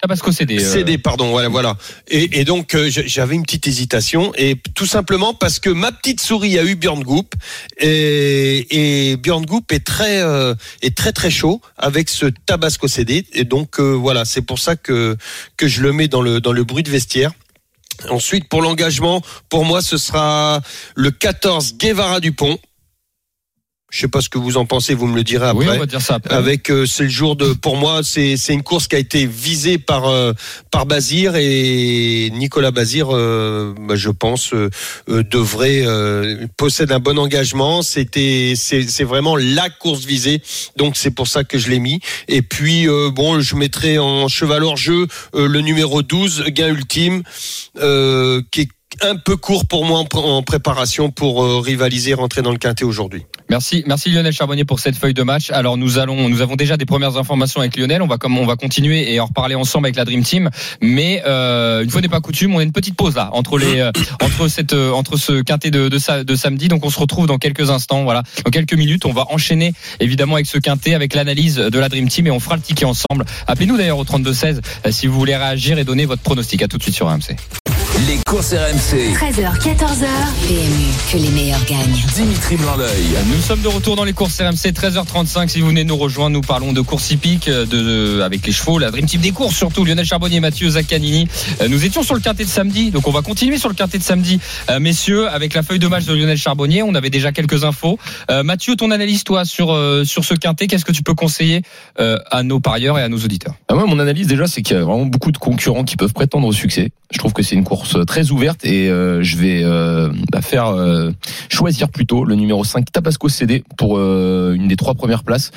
Tabasco CD. euh, CD, pardon, voilà, voilà. Et, et donc euh, j'avais une petite hésitation, et tout simplement parce que ma petite souris a eu Björn Goop, et, et Björn Goop est très, euh, est très très chaud avec ce Tabasco CD, et donc euh, voilà, c'est pour ça que que je le mets dans le dans le bruit de vestiaire. Ensuite, pour l'engagement, pour moi, ce sera le 14 Guevara Dupont. Je sais pas ce que vous en pensez, vous me le direz après Oui, on va dire ça après. avec euh, c'est le jour de pour moi c'est c'est une course qui a été visée par euh, par Bazir et Nicolas Bazir euh, bah, je pense euh, euh, devrait euh, possède un bon engagement. C'était c'est c'est vraiment la course visée. Donc c'est pour ça que je l'ai mis. Et puis euh, bon je mettrai en cheval hors jeu euh, le numéro 12 gain ultime euh, qui est un peu court pour moi en, pr- en préparation pour rivaliser rentrer dans le quintet aujourd'hui Merci, merci Lionel Charbonnier pour cette feuille de match. Alors nous allons, nous avons déjà des premières informations avec Lionel. On va comme on va continuer et en reparler ensemble avec la Dream Team. Mais euh, une fois n'est pas coutume, on a une petite pause là entre les euh, entre cette euh, entre ce quintet de de, sa- de samedi. Donc on se retrouve dans quelques instants. Voilà, dans quelques minutes, on va enchaîner évidemment avec ce quintet, avec l'analyse de la Dream Team et on fera le ticket ensemble. Appelez-nous d'ailleurs au 32 16 euh, si vous voulez réagir et donner votre pronostic. À tout de suite sur RMC. Les courses RMC. 13h, 14h. PMU, que les meilleurs gagnent. Dimitri Blanc-L'œil. Nous sommes de retour dans les courses RMC 13h35. Si vous venez nous rejoindre, nous parlons de course hippique, de, de- avec les chevaux, la Dream Team des courses surtout. Lionel Charbonnier, Mathieu Zaccanini. Euh, Nous étions sur le quintet de samedi, donc on va continuer sur le quintet de samedi, Euh, messieurs, avec la feuille de match de Lionel Charbonnier. On avait déjà quelques infos. Euh, Mathieu, ton analyse toi sur euh, sur ce quintet, qu'est-ce que tu peux conseiller euh, à nos parieurs et à nos auditeurs? Ah ouais, mon analyse déjà, c'est qu'il y a vraiment beaucoup de concurrents qui peuvent prétendre au succès. Je trouve que c'est une course très ouverte et euh, je vais euh, bah, faire euh, choisir plutôt le numéro 5 Tabasco CD pour euh, une des trois premières places.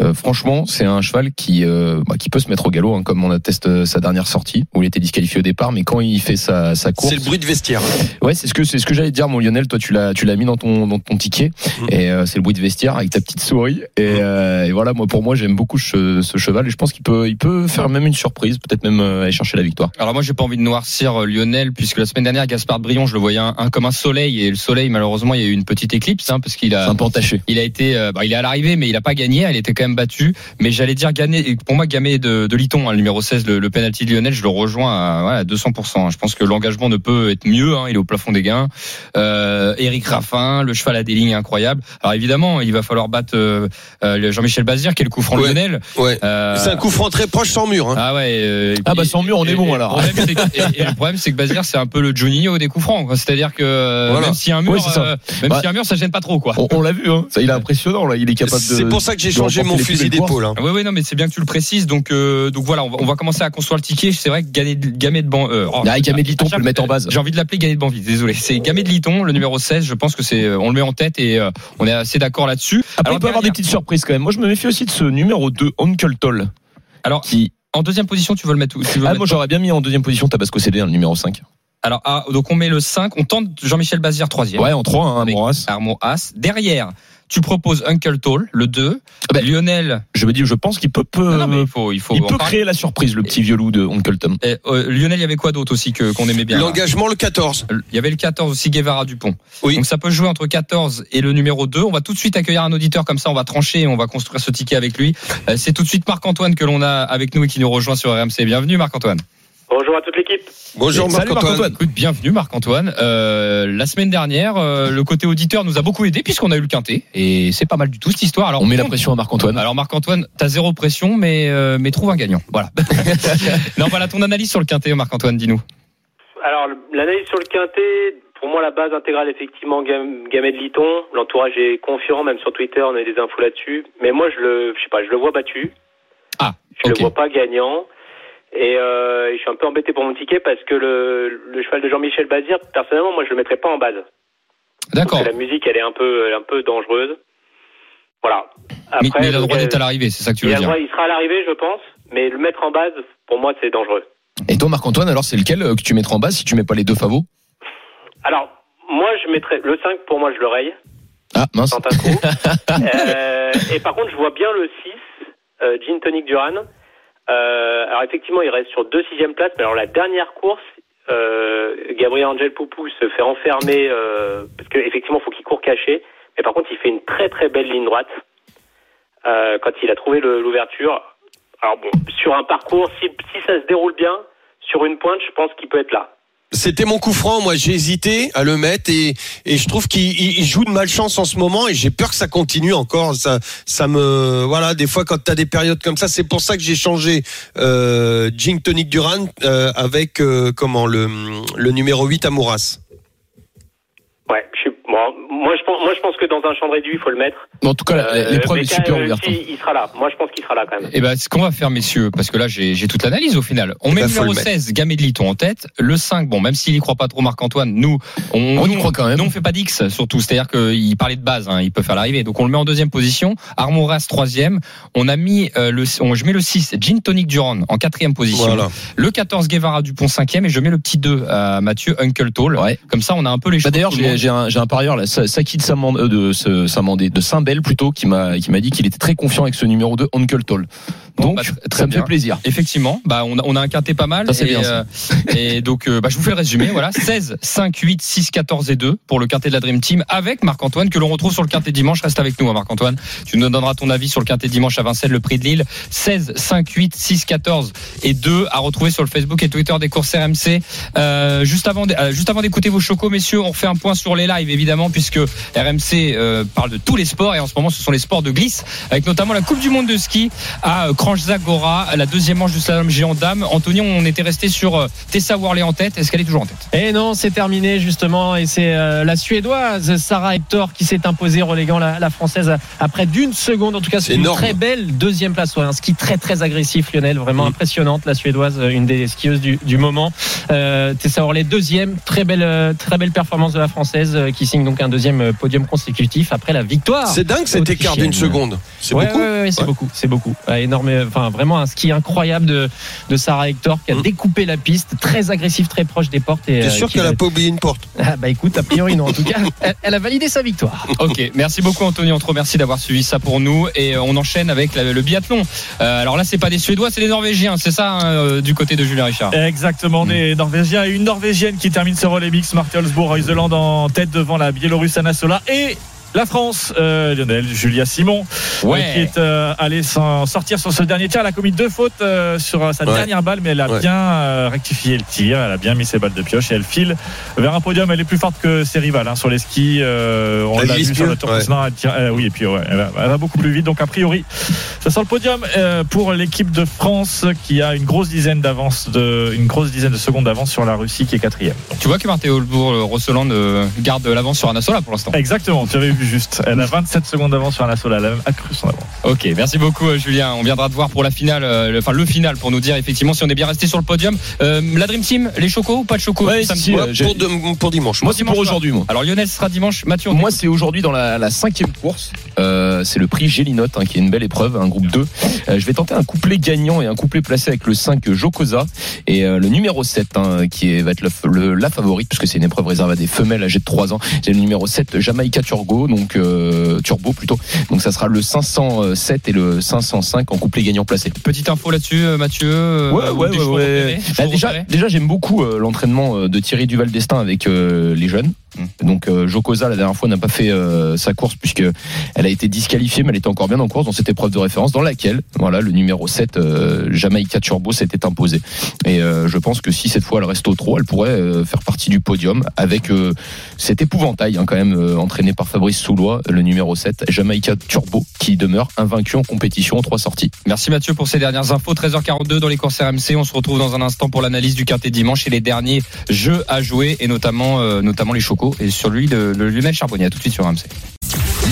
Euh, franchement, c'est un cheval qui euh, bah, qui peut se mettre au galop, hein, comme on atteste sa dernière sortie où il était disqualifié au départ, mais quand il fait sa, sa course, C'est le bruit de vestiaire. Ouais, c'est ce que c'est ce que j'allais te dire, mon Lionel. Toi, tu l'as tu l'as mis dans ton dans ton ticket et euh, c'est le bruit de vestiaire avec ta petite souris. Et, euh, et voilà, moi pour moi, j'aime beaucoup ce, ce cheval et je pense qu'il peut il peut faire même une surprise, peut-être même euh, aller chercher la victoire. Alors moi j'ai pas envie de noircir Lionel puisque la semaine dernière Gaspard Brion je le voyais un, un comme un soleil et le soleil malheureusement il y a eu une petite éclipse hein, parce qu'il C'est a un peu entaché. il a été euh, bah, il est à l'arrivée mais il a pas gagné il était quand même battu mais j'allais dire gagner pour moi Gamé de, de Liton hein, le numéro 16 le, le penalty de Lionel je le rejoins à, ouais, à 200% hein. je pense que l'engagement ne peut être mieux hein, il est au plafond des gains euh, Eric Raffin le cheval a des lignes incroyables alors évidemment il va falloir battre euh, euh, Jean-Michel Bazir qui est le coup franc Ouais. Lionel Ouais. Euh, C'est un coup franc très proche sans mur. hein. ah ouais. euh, Ah bah, sans mur, on est et- bon, alors. Le problème, c'est que, et- et le problème, c'est que Bazir, c'est un peu le Juninho des coups francs. C'est-à-dire que euh, Voilà. même s'il y a un mur, ça. euh, même Bah, a un mur, ça gêne pas trop, quoi. On, on l'a vu, hein. Ça, il est impressionnant là. Il est capable de. C'est pour ça que j'ai changé mon fusil d'épaule. hein. Oui, oui, non, mais c'est bien que tu le précises. Donc, euh, donc voilà, on va, on va commencer à construire le ticket. C'est vrai que Gamay de, Ban, euh, oh, Ah, de Liton, on peut le mettre en base. J'ai envie de l'appeler Gamay de Banville. Désolé. C'est Gamay de Liton, le numéro 16. Je pense que c'est, on le met en tête et euh, on est assez d'accord là-dessus. Après, Alors, il peut y avoir des petites surprises quand même. Moi, je me méfie aussi de ce numéro 2, Uncle Toll. Alors, Qui... en deuxième position, tu veux le mettre où? Tu veux Ah, le moi, mettre j'aurais bien mis en deuxième position Tabasco CD, le numéro 5. Alors, ah, donc on met le 5. On tente Jean-Michel Bazir troisième. Ouais, en 3, hein, Avec Amoras. Armand As. Derrière, tu proposes Uncle Toll, le 2. Ah ben, Lionel. Je veux dire, je pense qu'il peut, peut, Non, non, mais il faut, il faut. il peut parler. créer la surprise, le petit vieux loup de Uncle Tom. Eh, euh, Lionel, il y avait quoi d'autre aussi que qu'on aimait bien? L'engagement le 14. Il y avait le 14 aussi, Guevara Dupont. Oui. Donc ça peut jouer entre 14 et le numéro 2. On va tout de suite accueillir un auditeur comme ça, on va trancher et on va construire ce ticket avec lui. Euh, C'est tout de suite Marc-Antoine que l'on a avec nous et qui nous rejoint sur RMC. Bienvenue Marc-Antoine. Bonjour à toute l'équipe. Bonjour Marc-Antoine. Écoute, bienvenue Marc-Antoine. Euh, la semaine dernière, euh, le côté auditeur nous a beaucoup aidé puisqu'on a eu le quintet et c'est pas mal du tout cette histoire. Alors On met la pression à Marc-Antoine. Alors Marc-Antoine, t'as zéro pression, mais euh, mais trouve un gagnant. Voilà. *laughs* non, voilà ton analyse sur le quintet, Marc-Antoine, dis-nous. Alors, l'analyse sur le quintet, pour moi, la base intégrale, effectivement, Gam- Gamet de Liton. L'entourage est confiant, même sur Twitter, on a des infos là-dessus. Mais moi, je le, je sais pas, je le vois battu. Ah, Je ok. le vois pas gagnant. Et euh, je suis un peu embêté pour mon ticket parce que le, le cheval de Jean-Michel Bazir, personnellement, moi, je le mettrais pas en base. D'accord. La musique, elle est un peu, un peu dangereuse. Voilà. Mais, mais il a le droit d'être à l'arrivée, c'est ça que tu veux dire. droit- il sera à l'arrivée, je pense. Mais le mettre en base, pour moi, c'est dangereux. Et toi, Marc-Antoine, alors c'est lequel euh, que tu mettras en base si tu mets pas les deux favos? Alors, moi, je mettrais le 5, pour moi, je le raye. Ah, mince. *laughs* Euh, et par contre, je vois bien le 6, euh, Gin Tonic Duran. Euh, alors effectivement, il reste sur deux sixième places, mais alors la dernière course, euh, Gabriel Angel Poupou se fait enfermer euh, parce qu'effectivement, il faut qu'il court caché. Mais par contre, il fait une très très belle ligne droite euh, quand il a trouvé l'ouverture. Alors bon, sur un parcours, si, si ça se déroule bien, sur une pointe, je pense qu'il peut être là. C'était mon coup franc. Moi, j'ai hésité à le mettre et, et je trouve qu'il il- il joue de malchance en ce moment et j'ai peur que ça continue encore. Ça, ça me, voilà, des fois quand tu as des périodes comme ça, c'est pour ça que j'ai changé euh, Gin Tonic Duran euh, avec euh, comment le, le numéro 8 Amouras. Ouais, je suis, bon, moi, je pense, moi je pense que dans un champ réduit, il faut le mettre. En tout cas, Euh, l'épreuve est super ouverte. hein. si, il sera là. Moi, je pense qu'il sera là quand même. Eh ben, ce qu'on va faire, messieurs, parce que là, j'ai j'ai toute l'analyse au final. On met ben, le numéro le mettre. 16, Gamé de Liton en tête. Le 5, bon, même s'il y croit pas trop, Marc-Antoine, nous, on, On y nous, croit quand même. Nous, on fait pas d'X, surtout. C'est-à-dire qu'il parlait de base, hein, il peut faire l'arrivée. Donc, on le met en deuxième position. Armoras, troisième. On a mis euh, le, on, je mets le 6, Gin Tonic Duran, en quatrième position. Voilà. Le 14, Guevara Dupont, cinquième. Et je mets le petit 2 à Mathieu Uncle Toll. Ouais. Comme ça, on a un peu les Bah choses. d'ailleurs, j'ai un, j'ai un parieur là. Ça- Saki de Saint- euh, de ce- de Saint-Bel plutôt, qui m'a qui m'a dit qu'il était très confiant avec ce numéro 2 Oncle Toll. Donc bah, très ça me bien. fait plaisir. Effectivement, bah on a, on a un quintet pas mal. Ça, c'est et, bien, ça. euh, et donc, euh, bah, je vous fais le résumé. Voilà, 16, 5, 8, 6, 14 et 2 pour le quintet de la Dream Team avec Marc-Antoine que l'on retrouve sur le quintet dimanche. Reste avec nous, hein, Marc-Antoine. Tu nous donneras ton avis sur le quintet dimanche à Vincennes, le prix de Lille. 16, 5, 8, 6, 14 et 2 à retrouver sur le Facebook et Twitter des courses RMC. Euh, juste avant, juste avant d'écouter vos chocos, messieurs, on refait un point sur les lives évidemment puisque RMC euh, parle de tous les sports et en ce moment ce sont les sports de glisse avec notamment la Coupe du Monde de ski à euh, Kranjca-Gora, la deuxième manche du slalom géant dame. Anthony, on était resté sur euh, Tessa Worley en tête. Est-ce qu'elle est toujours en tête? Et non, c'est terminé justement, et c'est euh, la Suédoise Sarah Hector qui s'est imposée, reléguant la, la Française à, à près d'une seconde. En tout cas, c'est une Énorme. très belle deuxième place. Ouais, un ski très très agressif, Lionel, vraiment Mm. impressionnante. La Suédoise, euh, une des skieuses du, du moment. Euh, Tessa Worley deuxième, très belle très belle performance de la Française qui signe donc un deuxième euh, podium consécutif après la victoire. C'est dingue cet écart d'une seconde. C'est Ouais, beaucoup. ouais, ouais, c'est Ouais. beaucoup, c'est beaucoup. Énorme, enfin vraiment un ski incroyable de, de Sarah Hector qui a Mm. découpé la piste, très agressif, très proche des portes. T'es euh, sûr qu'elle a pas oublié une porte ah bah écoute, a priori non. En tout cas, *laughs* elle, elle a validé sa victoire. Ok, merci beaucoup Anthony, on te remercie d'avoir suivi ça pour nous et euh, on enchaîne avec la- le biathlon. Euh, alors là, c'est pas des Suédois, c'est des Norvégiens, c'est ça hein, du côté de Julien Richard. Exactement, des Norvégiens et une Norvégienne qui termine ce relais mix, Marthe Holzbourg, Reuseland en tête devant la Anna Sola et la France, euh, Lionel, Julia Simon, Ouais. euh, qui est euh, allée s'en sortir sur ce dernier tir. Elle a commis deux fautes sur sa Ouais. dernière balle, mais elle a Ouais. bien rectifié le tir. Elle a bien mis ses balles de pioche et elle file vers un podium. Elle est plus forte que ses rivales hein, sur les skis. on l'a vu sur le tour précédent. Elle tire- oui, et puis ouais, elle, va, beaucoup plus vite. Donc a priori, ça sent le podium pour l'équipe de France qui a une grosse dizaine d'avance, de, une grosse dizaine de secondes d'avance sur la Russie qui est quatrième. Tu vois que Marthe Holbourg, Rosseland garde l'avance sur Anna Sola pour l'instant. Exactement, tu avais juste. Elle a 27 secondes d'avance sur la Sola. Elle a même accru son avance. Ok, merci beaucoup euh, Julien. On viendra te voir pour la finale, euh, le- enfin le final pour nous dire effectivement si on est bien resté sur le podium. Euh, la Dream Team, les chocos ou pas de chocos Ouais, si, euh, pour, de- pour dimanche. Moi c'est pour aujourd'hui moi. Alors Lionel sera dimanche, Mathieu. Moi, c'est aujourd'hui dans la, la cinquième course. Euh, c'est le prix Gélinote, hein, qui est une belle épreuve, un groupe 2. Euh, je vais tenter un couplet gagnant et un couplet placé avec le 5 Jokosa et euh, le numéro 7, hein, qui est, va être le, le- la favorite, puisque c'est une épreuve réservée à des femelles âgées de 3 ans. C'est le numéro 7, Jamaïca Turbo, donc euh, Turbo plutôt. Donc ça sera le 507 et le 505 en couplet gagnant placé. Petite info là-dessus, euh, Mathieu. euh, Ouais, ou ouais, ouais, Bah, déjà, déjà j'aime beaucoup l'entraînement de Thierry Duval d'Estaing avec les jeunes. Donc euh, Jokosa la dernière fois n'a pas fait euh, sa course puisque elle a été disqualifiée, mais elle était encore bien en course dans cette épreuve de référence dans laquelle voilà le numéro 7 euh, Jamaïca Turbo s'était imposé. Et euh, je pense que si cette fois elle reste au trot, elle pourrait faire partie du podium avec cet épouvantail hein, quand même entraîné par Fabrice Soulois, le numéro 7 Jamaïca Turbo qui demeure invaincu en compétition en trois sorties. Merci Mathieu pour ces dernières infos. 13h42 dans les courses RMC. On se retrouve dans un instant pour l'analyse du quintet dimanche et les derniers jeux à jouer et notamment, euh, notamment les chocos et sur lui le, le Lionel Charbonnier. Tout de suite sur RMC.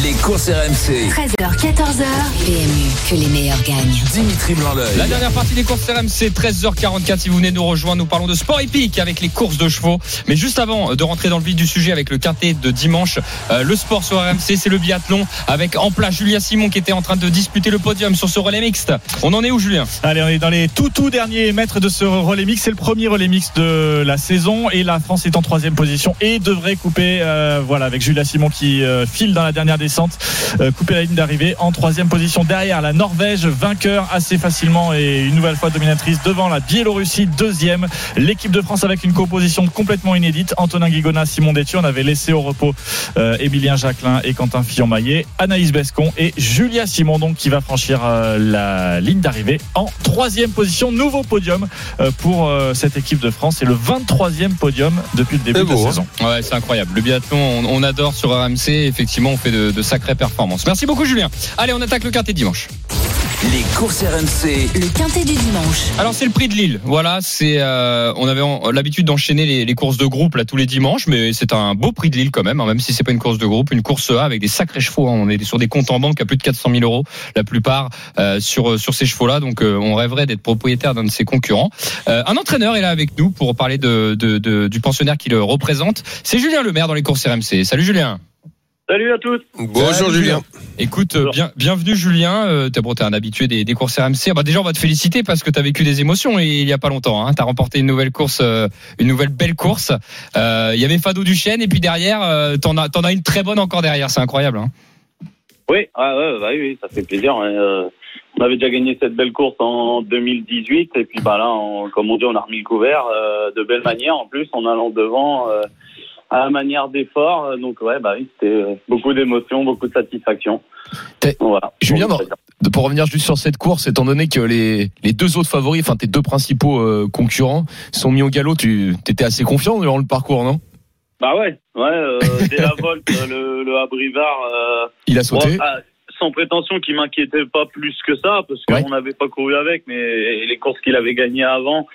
Les courses RMC. 13h, 14h. PMU, que les meilleurs gagnent. Dimitri Blanc-L'œil. La dernière partie des courses RMC, 13h44. Si vous venez nous rejoindre, nous parlons de sport épique avec les courses de chevaux. Mais juste avant de rentrer dans le vif du sujet avec le quintet de dimanche, euh, le sport sur RMC, c'est le biathlon avec en place Julien Simon qui était en train de disputer le podium sur ce relais mixte. On en est où, Julien? Allez, on est dans les tout tout derniers mètres de ce relais mix. C'est le premier relais mix de la saison et la France est en troisième position et devrait couper, euh, voilà, avec Julia Simon qui euh, file dans la dernière descente, euh, couper la ligne d'arrivée en troisième position derrière la Norvège, vainqueur assez facilement et une nouvelle fois dominatrice devant la Biélorussie, deuxième. L'équipe de France avec une composition complètement inédite. Antonin Guigona, Simon Détieux, on avait laissé au repos euh, Émilien Jacquelin et Quentin Fillon-Maillet, Anaïs Bescon et Julia Simon donc qui va franchir euh, la ligne d'arrivée en troisième position. Nouveau podium euh, pour euh, cette équipe de France. C'est le 23e podium depuis le début de la hein. saison. Ouais, c'est incroyable. Le biathlon, on, on adore sur RMC. Effectivement, on fait de, de sacrées performances. Merci beaucoup, Julien. Allez, on attaque le quintet dimanche. Les courses RMC. Le quintet du dimanche. Alors c'est le prix de Lille. Voilà, c'est euh, on avait l'habitude d'enchaîner les, les courses de groupe là tous les dimanches, mais c'est un beau prix de Lille quand même, hein, même si c'est pas une course de groupe, une course A avec des sacrés chevaux. hein. On est sur des comptes en banque à plus de 400 000 euros, la plupart euh, sur sur ces chevaux-là. Donc euh, on rêverait d'être propriétaire d'un de ses concurrents. Euh, un entraîneur est là avec nous pour parler de, de- de- du pensionnaire qui le représente. C'est Julien Lemaire dans les courses RMC. Salut Julien. Salut à tous. Bonjour Salut, Julien. Écoute, euh, bien, bienvenue Julien. Euh, t'es bon, t'es un habitué des, des courses RMC. Bah, déjà, on va te féliciter parce que t'as vécu des émotions il y a pas longtemps. Hein. T'as remporté une nouvelle course, euh, une nouvelle belle course. Euh, Il y avait Fado Duchesne et puis derrière, euh, t'en as, t'en as une très bonne encore derrière. C'est incroyable. Hein. Oui, ah ouais, bah oui, oui, ça fait plaisir. hein. Euh, on avait déjà gagné cette belle course en 2018 et puis bah là, on- comme on dit, on a remis le couvert euh, de belle manière en plus en allant devant euh, à la manière d'effort. Euh, Donc ouais, bah oui, c'était euh, beaucoup d'émotions, beaucoup de satisfaction. Voilà. Julien, non. pour revenir juste sur cette course, étant donné que les, les deux autres favoris, enfin tes deux principaux euh, concurrents, sont mis au galop, tu étais assez confiant durant le parcours, non? Bah ouais, ouais. Euh, *laughs* dès la volte, le, le Abrivard. Euh, Il a sauté. bon, ah, sans prétention qu'il m'inquiétait pas plus que ça, parce qu'on Ouais. n'avait pas couru avec, mais les courses qu'il avait gagnées avant,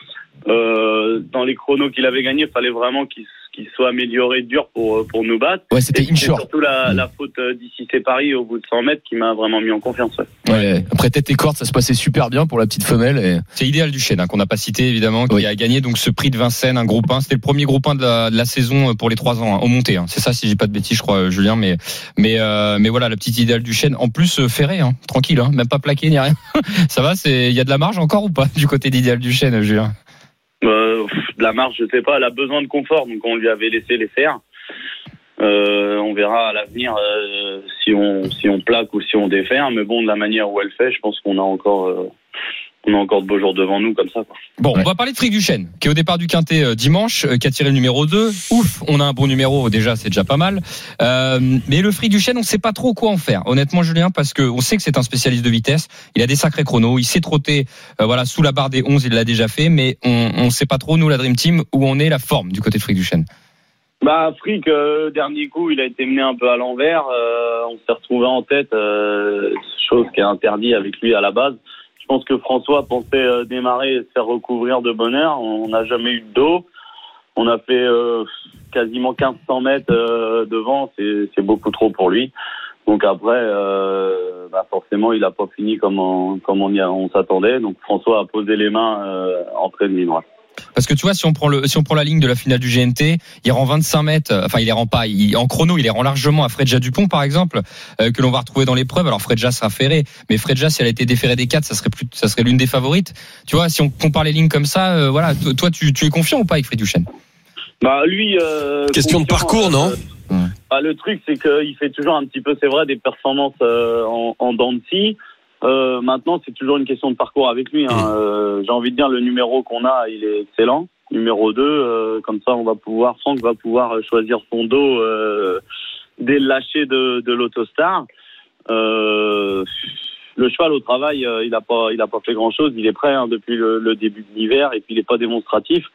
dans les chronos qu'il avait gagnés, il fallait vraiment qu'il qu'il soit amélioré dur pour, pour nous battre. Ouais, c'était inshore. surtout la, la faute euh, d'ici c'est Paris au bout de 100 mètres qui m'a vraiment mis en confiance. ouais. Ouais. Après tête et corde, ça se passait super bien pour la petite femelle. Et... C'est idéal Duchesne hein, qu'on n'a pas cité évidemment, qui Oui. a gagné donc ce prix de Vincennes, un groupe 1. C'était le premier groupe 1 de la, de la saison pour les trois ans, hein, au monté. Hein. C'est ça, si j'ai pas de bêtises, je crois, euh, Julien. Mais mais euh, mais voilà, la petite idéale Duchesne. En plus, euh, ferré, hein, tranquille, hein, même pas plaqué ni rien. *laughs* ça va, c'est il y a de la marge encore ou pas du côté d'idéal Duchesne, Julien? Euh, de la marge, je sais pas, elle a besoin de confort, donc on lui avait laissé les faire. Euh, on verra à l'avenir euh, si on si on plaque ou si on déferme, mais bon, de la manière où elle fait, je pense qu'on a encore euh, on a encore de beaux jours devant nous comme ça. Quoi. Bon, Ouais. on va parler de Frick Duchesne, qui est au départ du quintet euh, dimanche, euh, qui a tiré le numéro 2. Ouf, on a un bon numéro déjà, c'est déjà pas mal. Euh, mais le Frick Duchesne, on sait pas trop quoi en faire. Honnêtement, Julien, parce que on sait que c'est un spécialiste de vitesse. Il a des sacrés chronos. Il sait trotter, euh, voilà, sous la barre des 11, il l'a déjà fait. Mais on, on sait pas trop nous, la Dream Team, où on est la forme du côté de Frick Duchesne. Bah, Frick, euh, dernier coup, il a été mené un peu à l'envers. euh, on s'est retrouvé en tête, euh, chose qui est interdite avec lui à la base. Je pense que François pensait euh, démarrer et se faire recouvrir de bonheur. On n'a jamais eu de dos. On a fait euh, quasiment 1500 mètres euh, devant. C'est beaucoup trop pour lui. Donc après, euh, bah forcément, il n'a pas fini comme on, comme on, on s'attendait. Donc François a posé les mains euh, entrée de ligne. Parce que tu vois, si on prend le, si on prend la ligne de la finale du GNT, il rend 25 mètres. euh, Enfin, il les rend pas. Il, en chrono, il les rend largement à Fredja Dupont, par exemple, euh, que l'on va retrouver dans l'épreuve. Alors Fredja sera ferré, mais Fredja, si elle a été déférée des 4 ça serait plus, ça serait l'une des favorites. Tu vois, si on compare les lignes comme ça, euh, voilà. Toi, tu, tu es confiant ou pas avec Fred Duchesne? Bah lui. Euh, Question de parcours, non? euh, bah, Le truc, c'est qu'il fait toujours un petit peu, c'est vrai, des performances euh, en, en dents de scie. Euh, maintenant, c'est toujours une question de parcours avec lui. Hein. Euh, J'ai envie de dire, le numéro qu'on a, il est excellent. Numéro 2, euh, comme ça, on va pouvoir, Franck va pouvoir choisir son dos euh, dès le lâcher de, de l'autostar. Euh, le cheval au travail, euh, il a pas, il a pas fait grand chose. Il est prêt hein, depuis le, le début de l'hiver et puis il est pas démonstratif.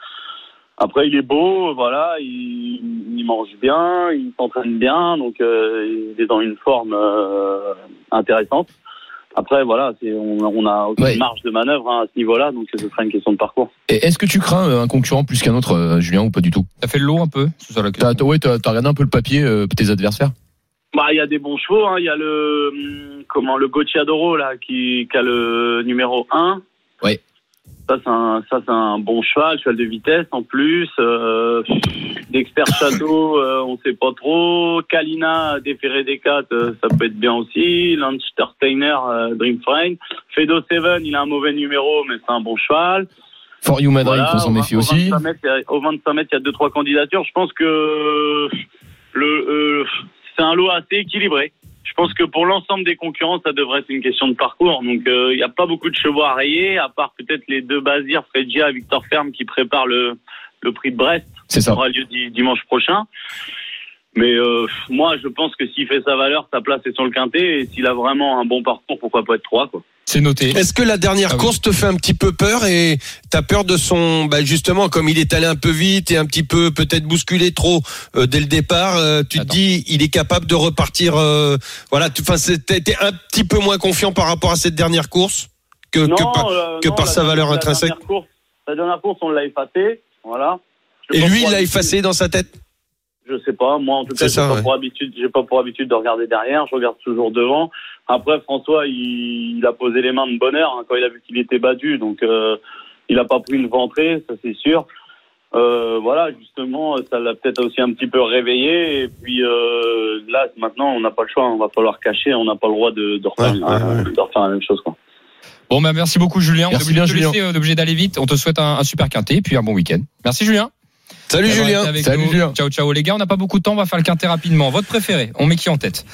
Après, il est beau, voilà, il, il mange bien, il s'entraîne bien, donc euh, il est dans une forme euh, intéressante. Après, voilà, on, on a aucune Ouais. marge de manœuvre hein, à ce niveau-là, donc ce sera une question de parcours. Est-ce que tu crains euh, un concurrent plus qu'un autre, euh, Julien, ou pas du tout? T'as fait le lot un peu C'est ça la question. T'as t'as- ouais, regardé un peu le papier euh, tes adversaires? Bah, il y a des bons chevaux, hein. il y a le hum, comment le Gocciadoro là qui, qui a le numéro 1. Ouais. Ça c'est un ça c'est un bon cheval, cheval de vitesse en plus. Euh, D'expert château, *coughs* euh, on sait pas trop. Kalina déféré des 4, euh, ça peut être bien aussi. Landstersteiner, euh, Dream Frame. Fedo Seven, il a un mauvais numéro, mais c'est un bon cheval. For You Madrid, Voilà, faut s'en au- méfier au aussi. 25 mètres, il y a- au 25 mètres, il y a deux trois candidatures. Je pense que le euh, c'est un lot assez équilibré. Je pense que pour l'ensemble des concurrents, ça devrait être une question de parcours. Donc, euh, il n'y a pas beaucoup de chevaux à rayer, à part peut-être les deux basirs, Fredia et Victor Ferme, qui préparent le, le prix de Brest, C'est qui ça. aura lieu di- dimanche prochain. Mais euh, moi, je pense que s'il fait sa valeur, sa place est sur le quintet. Et s'il a vraiment un bon parcours, pourquoi pas être trois quoi. C'est noté. Est-ce que la dernière Ah oui. course te fait un petit peu peur et t'as peur de son, bah justement, comme il est allé un peu vite et un petit peu peut-être bousculé trop euh, dès le départ, euh, tu Attends. te dis il est capable de repartir. euh, voilà, tu- enfin, été un petit peu moins confiant par rapport à cette dernière course que, que par- euh, que par la sa valeur la intrinsèque. dernière course- La dernière course, on l'a effacé. Voilà. Et lui, il l'a effacé dans sa tête? Je sais pas. Moi, en tout cas, j'ai pas ouais. pour habitude, j'ai pas pour habitude de regarder derrière. Je regarde toujours devant. Après, François, il, il a posé les mains de bonheur hein, quand il a vu qu'il était battu. Donc, euh, il a pas pris une ventrée, ça c'est sûr. euh, voilà, justement, ça l'a peut-être aussi un petit peu réveillé. Et puis euh, là, maintenant, on n'a pas le choix. On va falloir cacher. On n'a pas le droit de, de, refaire, Ouais, euh, ouais, ouais. de refaire la même chose. Quoi. Bon, bah, merci beaucoup, Julien. Merci on est obligé bien, Julien. laisser, on est obligé d'aller vite. On te souhaite un, un super quintet et puis un bon week-end. Merci, Julien. Salut Julien. Salut, nous. Julien. Ciao, ciao, les gars. On n'a pas beaucoup de temps. On va faire le quintet rapidement. Votre préféré On met qui en tête?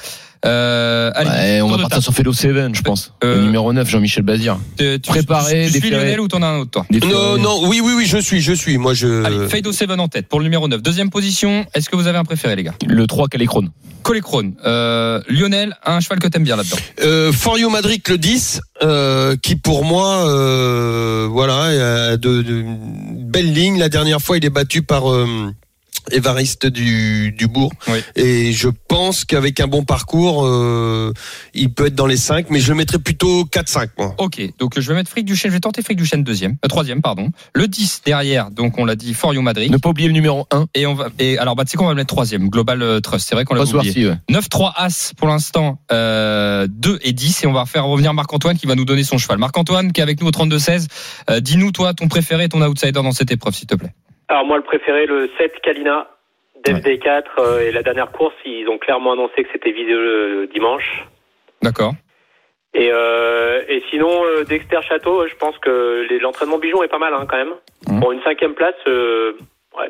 Euh, allez, Ouais, on va partir sur Fedo 7, je pense. Euh, Le numéro 9, Jean-Michel Bazir. Tu- préparé, Tu, tu suis. Lionel ou t'en as un autre, toi Non, non, oui, oui, oui, je suis, je suis. Moi, je. Allez, au 7 en tête pour le numéro 9. Deuxième position. Est-ce que vous avez un préféré, les gars? Le 3, Calécrone. Colécrone. Euh, Lionel, un cheval que t'aimes bien là-dedans. Euh, For You Madrid le 10, euh, qui pour moi, euh, voilà, a de, de belles lignes. La dernière fois, il est battu par euh, Évariste du, du Bourg. Oui. Et je pense qu'avec un bon parcours, euh, il peut être dans les 5, mais je le mettrais plutôt 4-5, moi. Ok, donc je vais mettre Frick Duchesne, je vais tenter Frick Duchesne deuxième, euh, troisième, pardon. Le 10 derrière, donc on l'a dit, For You Madrid. Ne pas oublier le numéro 1. Et on va, et alors, bah, tu sais qu'on va le mettre troisième, Global euh, Trust. C'est vrai qu'on l'a oublié. ouais. 9-3 As pour l'instant, euh, 2 et 10. Et on va faire revenir Marc-Antoine qui va nous donner son cheval. Marc-Antoine qui est avec nous au 32-16. Euh, Dis-nous, toi, ton préféré, ton outsider dans cette épreuve, s'il te plaît. Alors moi, le préféré, le 7 Kalina, d'FD4. euh, et la dernière course, ils ont clairement annoncé que c'était visé le dimanche. D'accord. Et, euh, et sinon, euh, Dexter Château, je pense que l'entraînement Bijon est pas mal hein, quand même. Mhm. Pour une cinquième place, euh, ouais,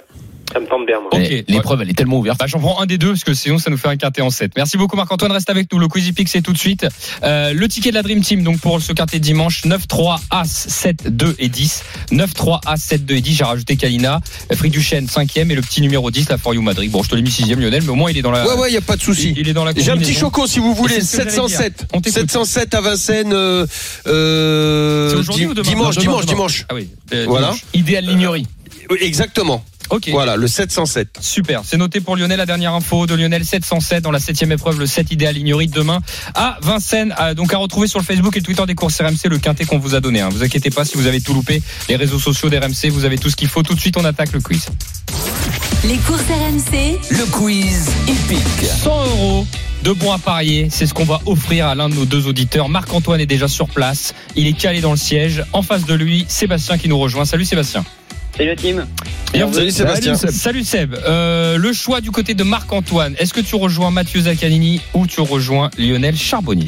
ça me tente bien. Moi. Ok. Eh, L'épreuve, elle est tellement ouverte. Bah, j'en prends un des deux parce que sinon ça nous fait un quintet en 7. Merci beaucoup Marc-Antoine, reste avec nous. Le Quizy Pick c'est tout de suite. Euh, le ticket de la Dream Team donc pour ce quintet de dimanche 9 3 As 7 2 et 10. 9 3 As 7 2 et 10, j'ai rajouté Kalina, Frick Duchesne 5e et le petit numéro 10 la For You Madrid. Bon, je te l'ai mis 6e Lionel, mais au moins il est dans la Ouais, ouais, il y a pas de souci. il, il est dans la J'ai un petit choco si vous voulez, Et c'est ce que j'allais 707. dire. On t'écoute. 707 à Vincennes, euh, euh, C'est aujourd'hui ou demain dimanche, Non, dimanche, demain, dimanche. Ah oui. euh, Voilà. Idéal Lignerie. Oui, Exactement. OK. Voilà, le 707. Super, c'est noté pour Lionel. La dernière info de Lionel 707 dans la septième épreuve, le 7 idéal Ignorie demain à Vincennes. Ah, Donc à retrouver sur le Facebook et le Twitter des courses RMC le quintet qu'on vous a donné. Hein. Vous inquiétez pas si vous avez tout loupé. Les réseaux sociaux d'RMC, vous avez tout ce qu'il faut. Tout de suite, on attaque le quiz. Les courses RMC, Le quiz épique. 100 euros de bons à parier, c'est ce qu'on va offrir à l'un de nos deux auditeurs. Marc-Antoine est déjà sur place. Il est calé dans le siège. En face de lui, Sébastien qui nous rejoint. Salut Sébastien. Salut la team. Bienvenue. Salut Sébastien. Salut Seb. Euh, le choix du côté de Marc-Antoine. Est-ce que tu rejoins Mathieu Zaccanini ou tu rejoins Lionel Charbonnier?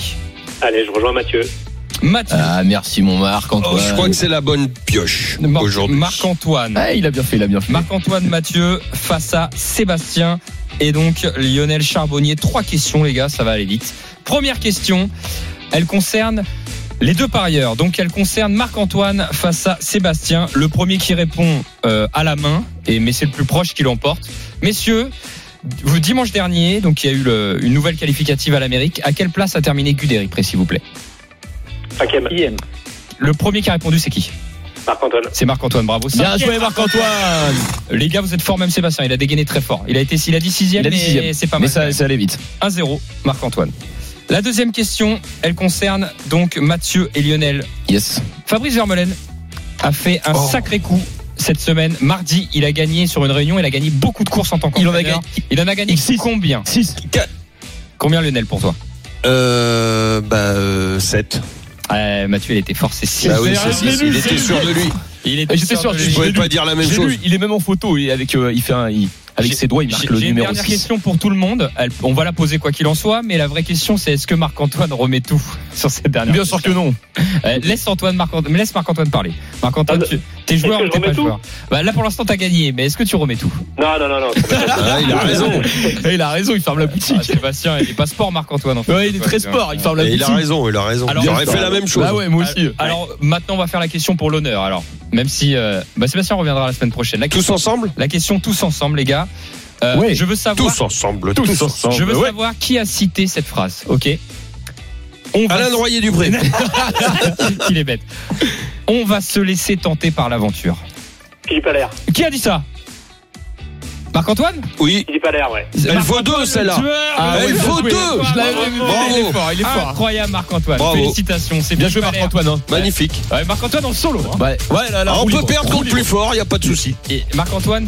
Allez, je rejoins Mathieu. Mathieu. Ah, merci mon Marc, Oh, Antoine. je crois que c'est la bonne pioche Mar- aujourd'hui. Marc-Antoine. Ah, il a bien fait, il a bien fait. Marc-Antoine Mathieu face à Sébastien et donc Lionel Charbonnier. Trois questions, les gars, ça va aller vite. Première question, elle concerne les deux parieurs. Donc, elle concerne Marc-Antoine face à Sébastien. Le premier qui répond euh, à la main, et mais c'est le plus proche qui l'emporte. Messieurs, vous, dimanche dernier, donc il y a eu le- une nouvelle qualificative à l'Amérique. À quelle place a terminé Guderic, près, s'il vous plaît? Cinquième. Le premier qui a répondu, c'est qui? Marc-Antoine. C'est Marc-Antoine, bravo. Bien joué Marc-Antoine. Les gars, vous êtes forts, même Sébastien. Il a dégainé très fort. Il a été, il a dit sixième, Il a dit mais c'est pas Mais mal. ça, ça allait vite. 1-0, Marc-Antoine. La deuxième question, elle concerne donc Mathieu et Lionel. Yes. Fabrice Vermeulen a fait un Oh. sacré coup cette semaine. Mardi, il a gagné sur une réunion. Il a gagné beaucoup de courses en tant Il en a qu'entraîneur. Il en a gagné Six. combien 6. Combien Lionel pour toi Euh, bah, euh, 7. Euh, Mathieu, il était fort, c'est 6. Bah oui, c'est- Il était sûr de lui. Il était J'étais sûr de lui. Je pouvais l'ai pas dire la même J'ai chose. lu, il est même en photo et avec euh, il fait un, il- avec ses doigts il marque le j'ai une numéro dernière 6. question pour tout le monde. Elle- on va la poser quoi qu'il en soit, mais la vraie question c'est est-ce que Marc-Antoine remet tout *laughs* sur cette dernière Bien sûr que non. Euh, laisse Antoine Marc mais laisse Marc-Antoine parler. Marc-Antoine, Ah, tu, t'es joueur ou t'es pas joueur bah, Là pour l'instant t'as gagné, mais est-ce que tu remets tout? Non, non, non, non. *laughs* Ah, il a raison. *laughs* Il a raison, il ferme la Ah, boutique. Sébastien, il est pas sport Marc-Antoine en fait. Ouais, il est très sport, il ferme la Et il boutique. a raison, il a raison. Alors, J'aurais fait la même chose. Bah ouais, moi aussi. Alors maintenant on va faire la question pour l'honneur. Alors même si euh, bah, Sébastien reviendra la semaine prochaine. La Tous ensemble? La question tous ensemble les gars. Euh, Ouais. je veux savoir. Tous ensemble. Tous Tous ensemble. Je veux Ouais. savoir qui a cité cette phrase. Ok. On va Alain Royer Dubré. *laughs* Il est bête. On va se laisser tenter par l'aventure. Philippe Allaire. Qui a dit ça Marc-Antoine Oui. Philippe Allaire, ouais. Elle vaut deux, celle-là. Ah, Elle vaut deux. Je l'avais vu. Bravo. Il est fort, il est fort. Incroyable Marc-Antoine. Félicitations. C'est Bien joué. Marc-Antoine. hein. Magnifique. Ouais, Marc-Antoine en solo. hein. Ouais, on peut perdre contre libre. plus fort, il n'y a pas de souci. Et Marc-Antoine,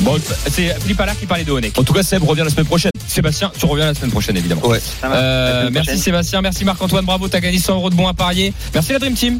c'est Philippe Allard qui parlait de Honeck. En tout cas, Seb revient la semaine prochaine. Sébastien, tu reviens la semaine prochaine évidemment. Ouais. Euh, merci prochaine. Sébastien, merci Marc-Antoine, bravo, t'as gagné 100 euros de bons à parier. Merci la Dream Team.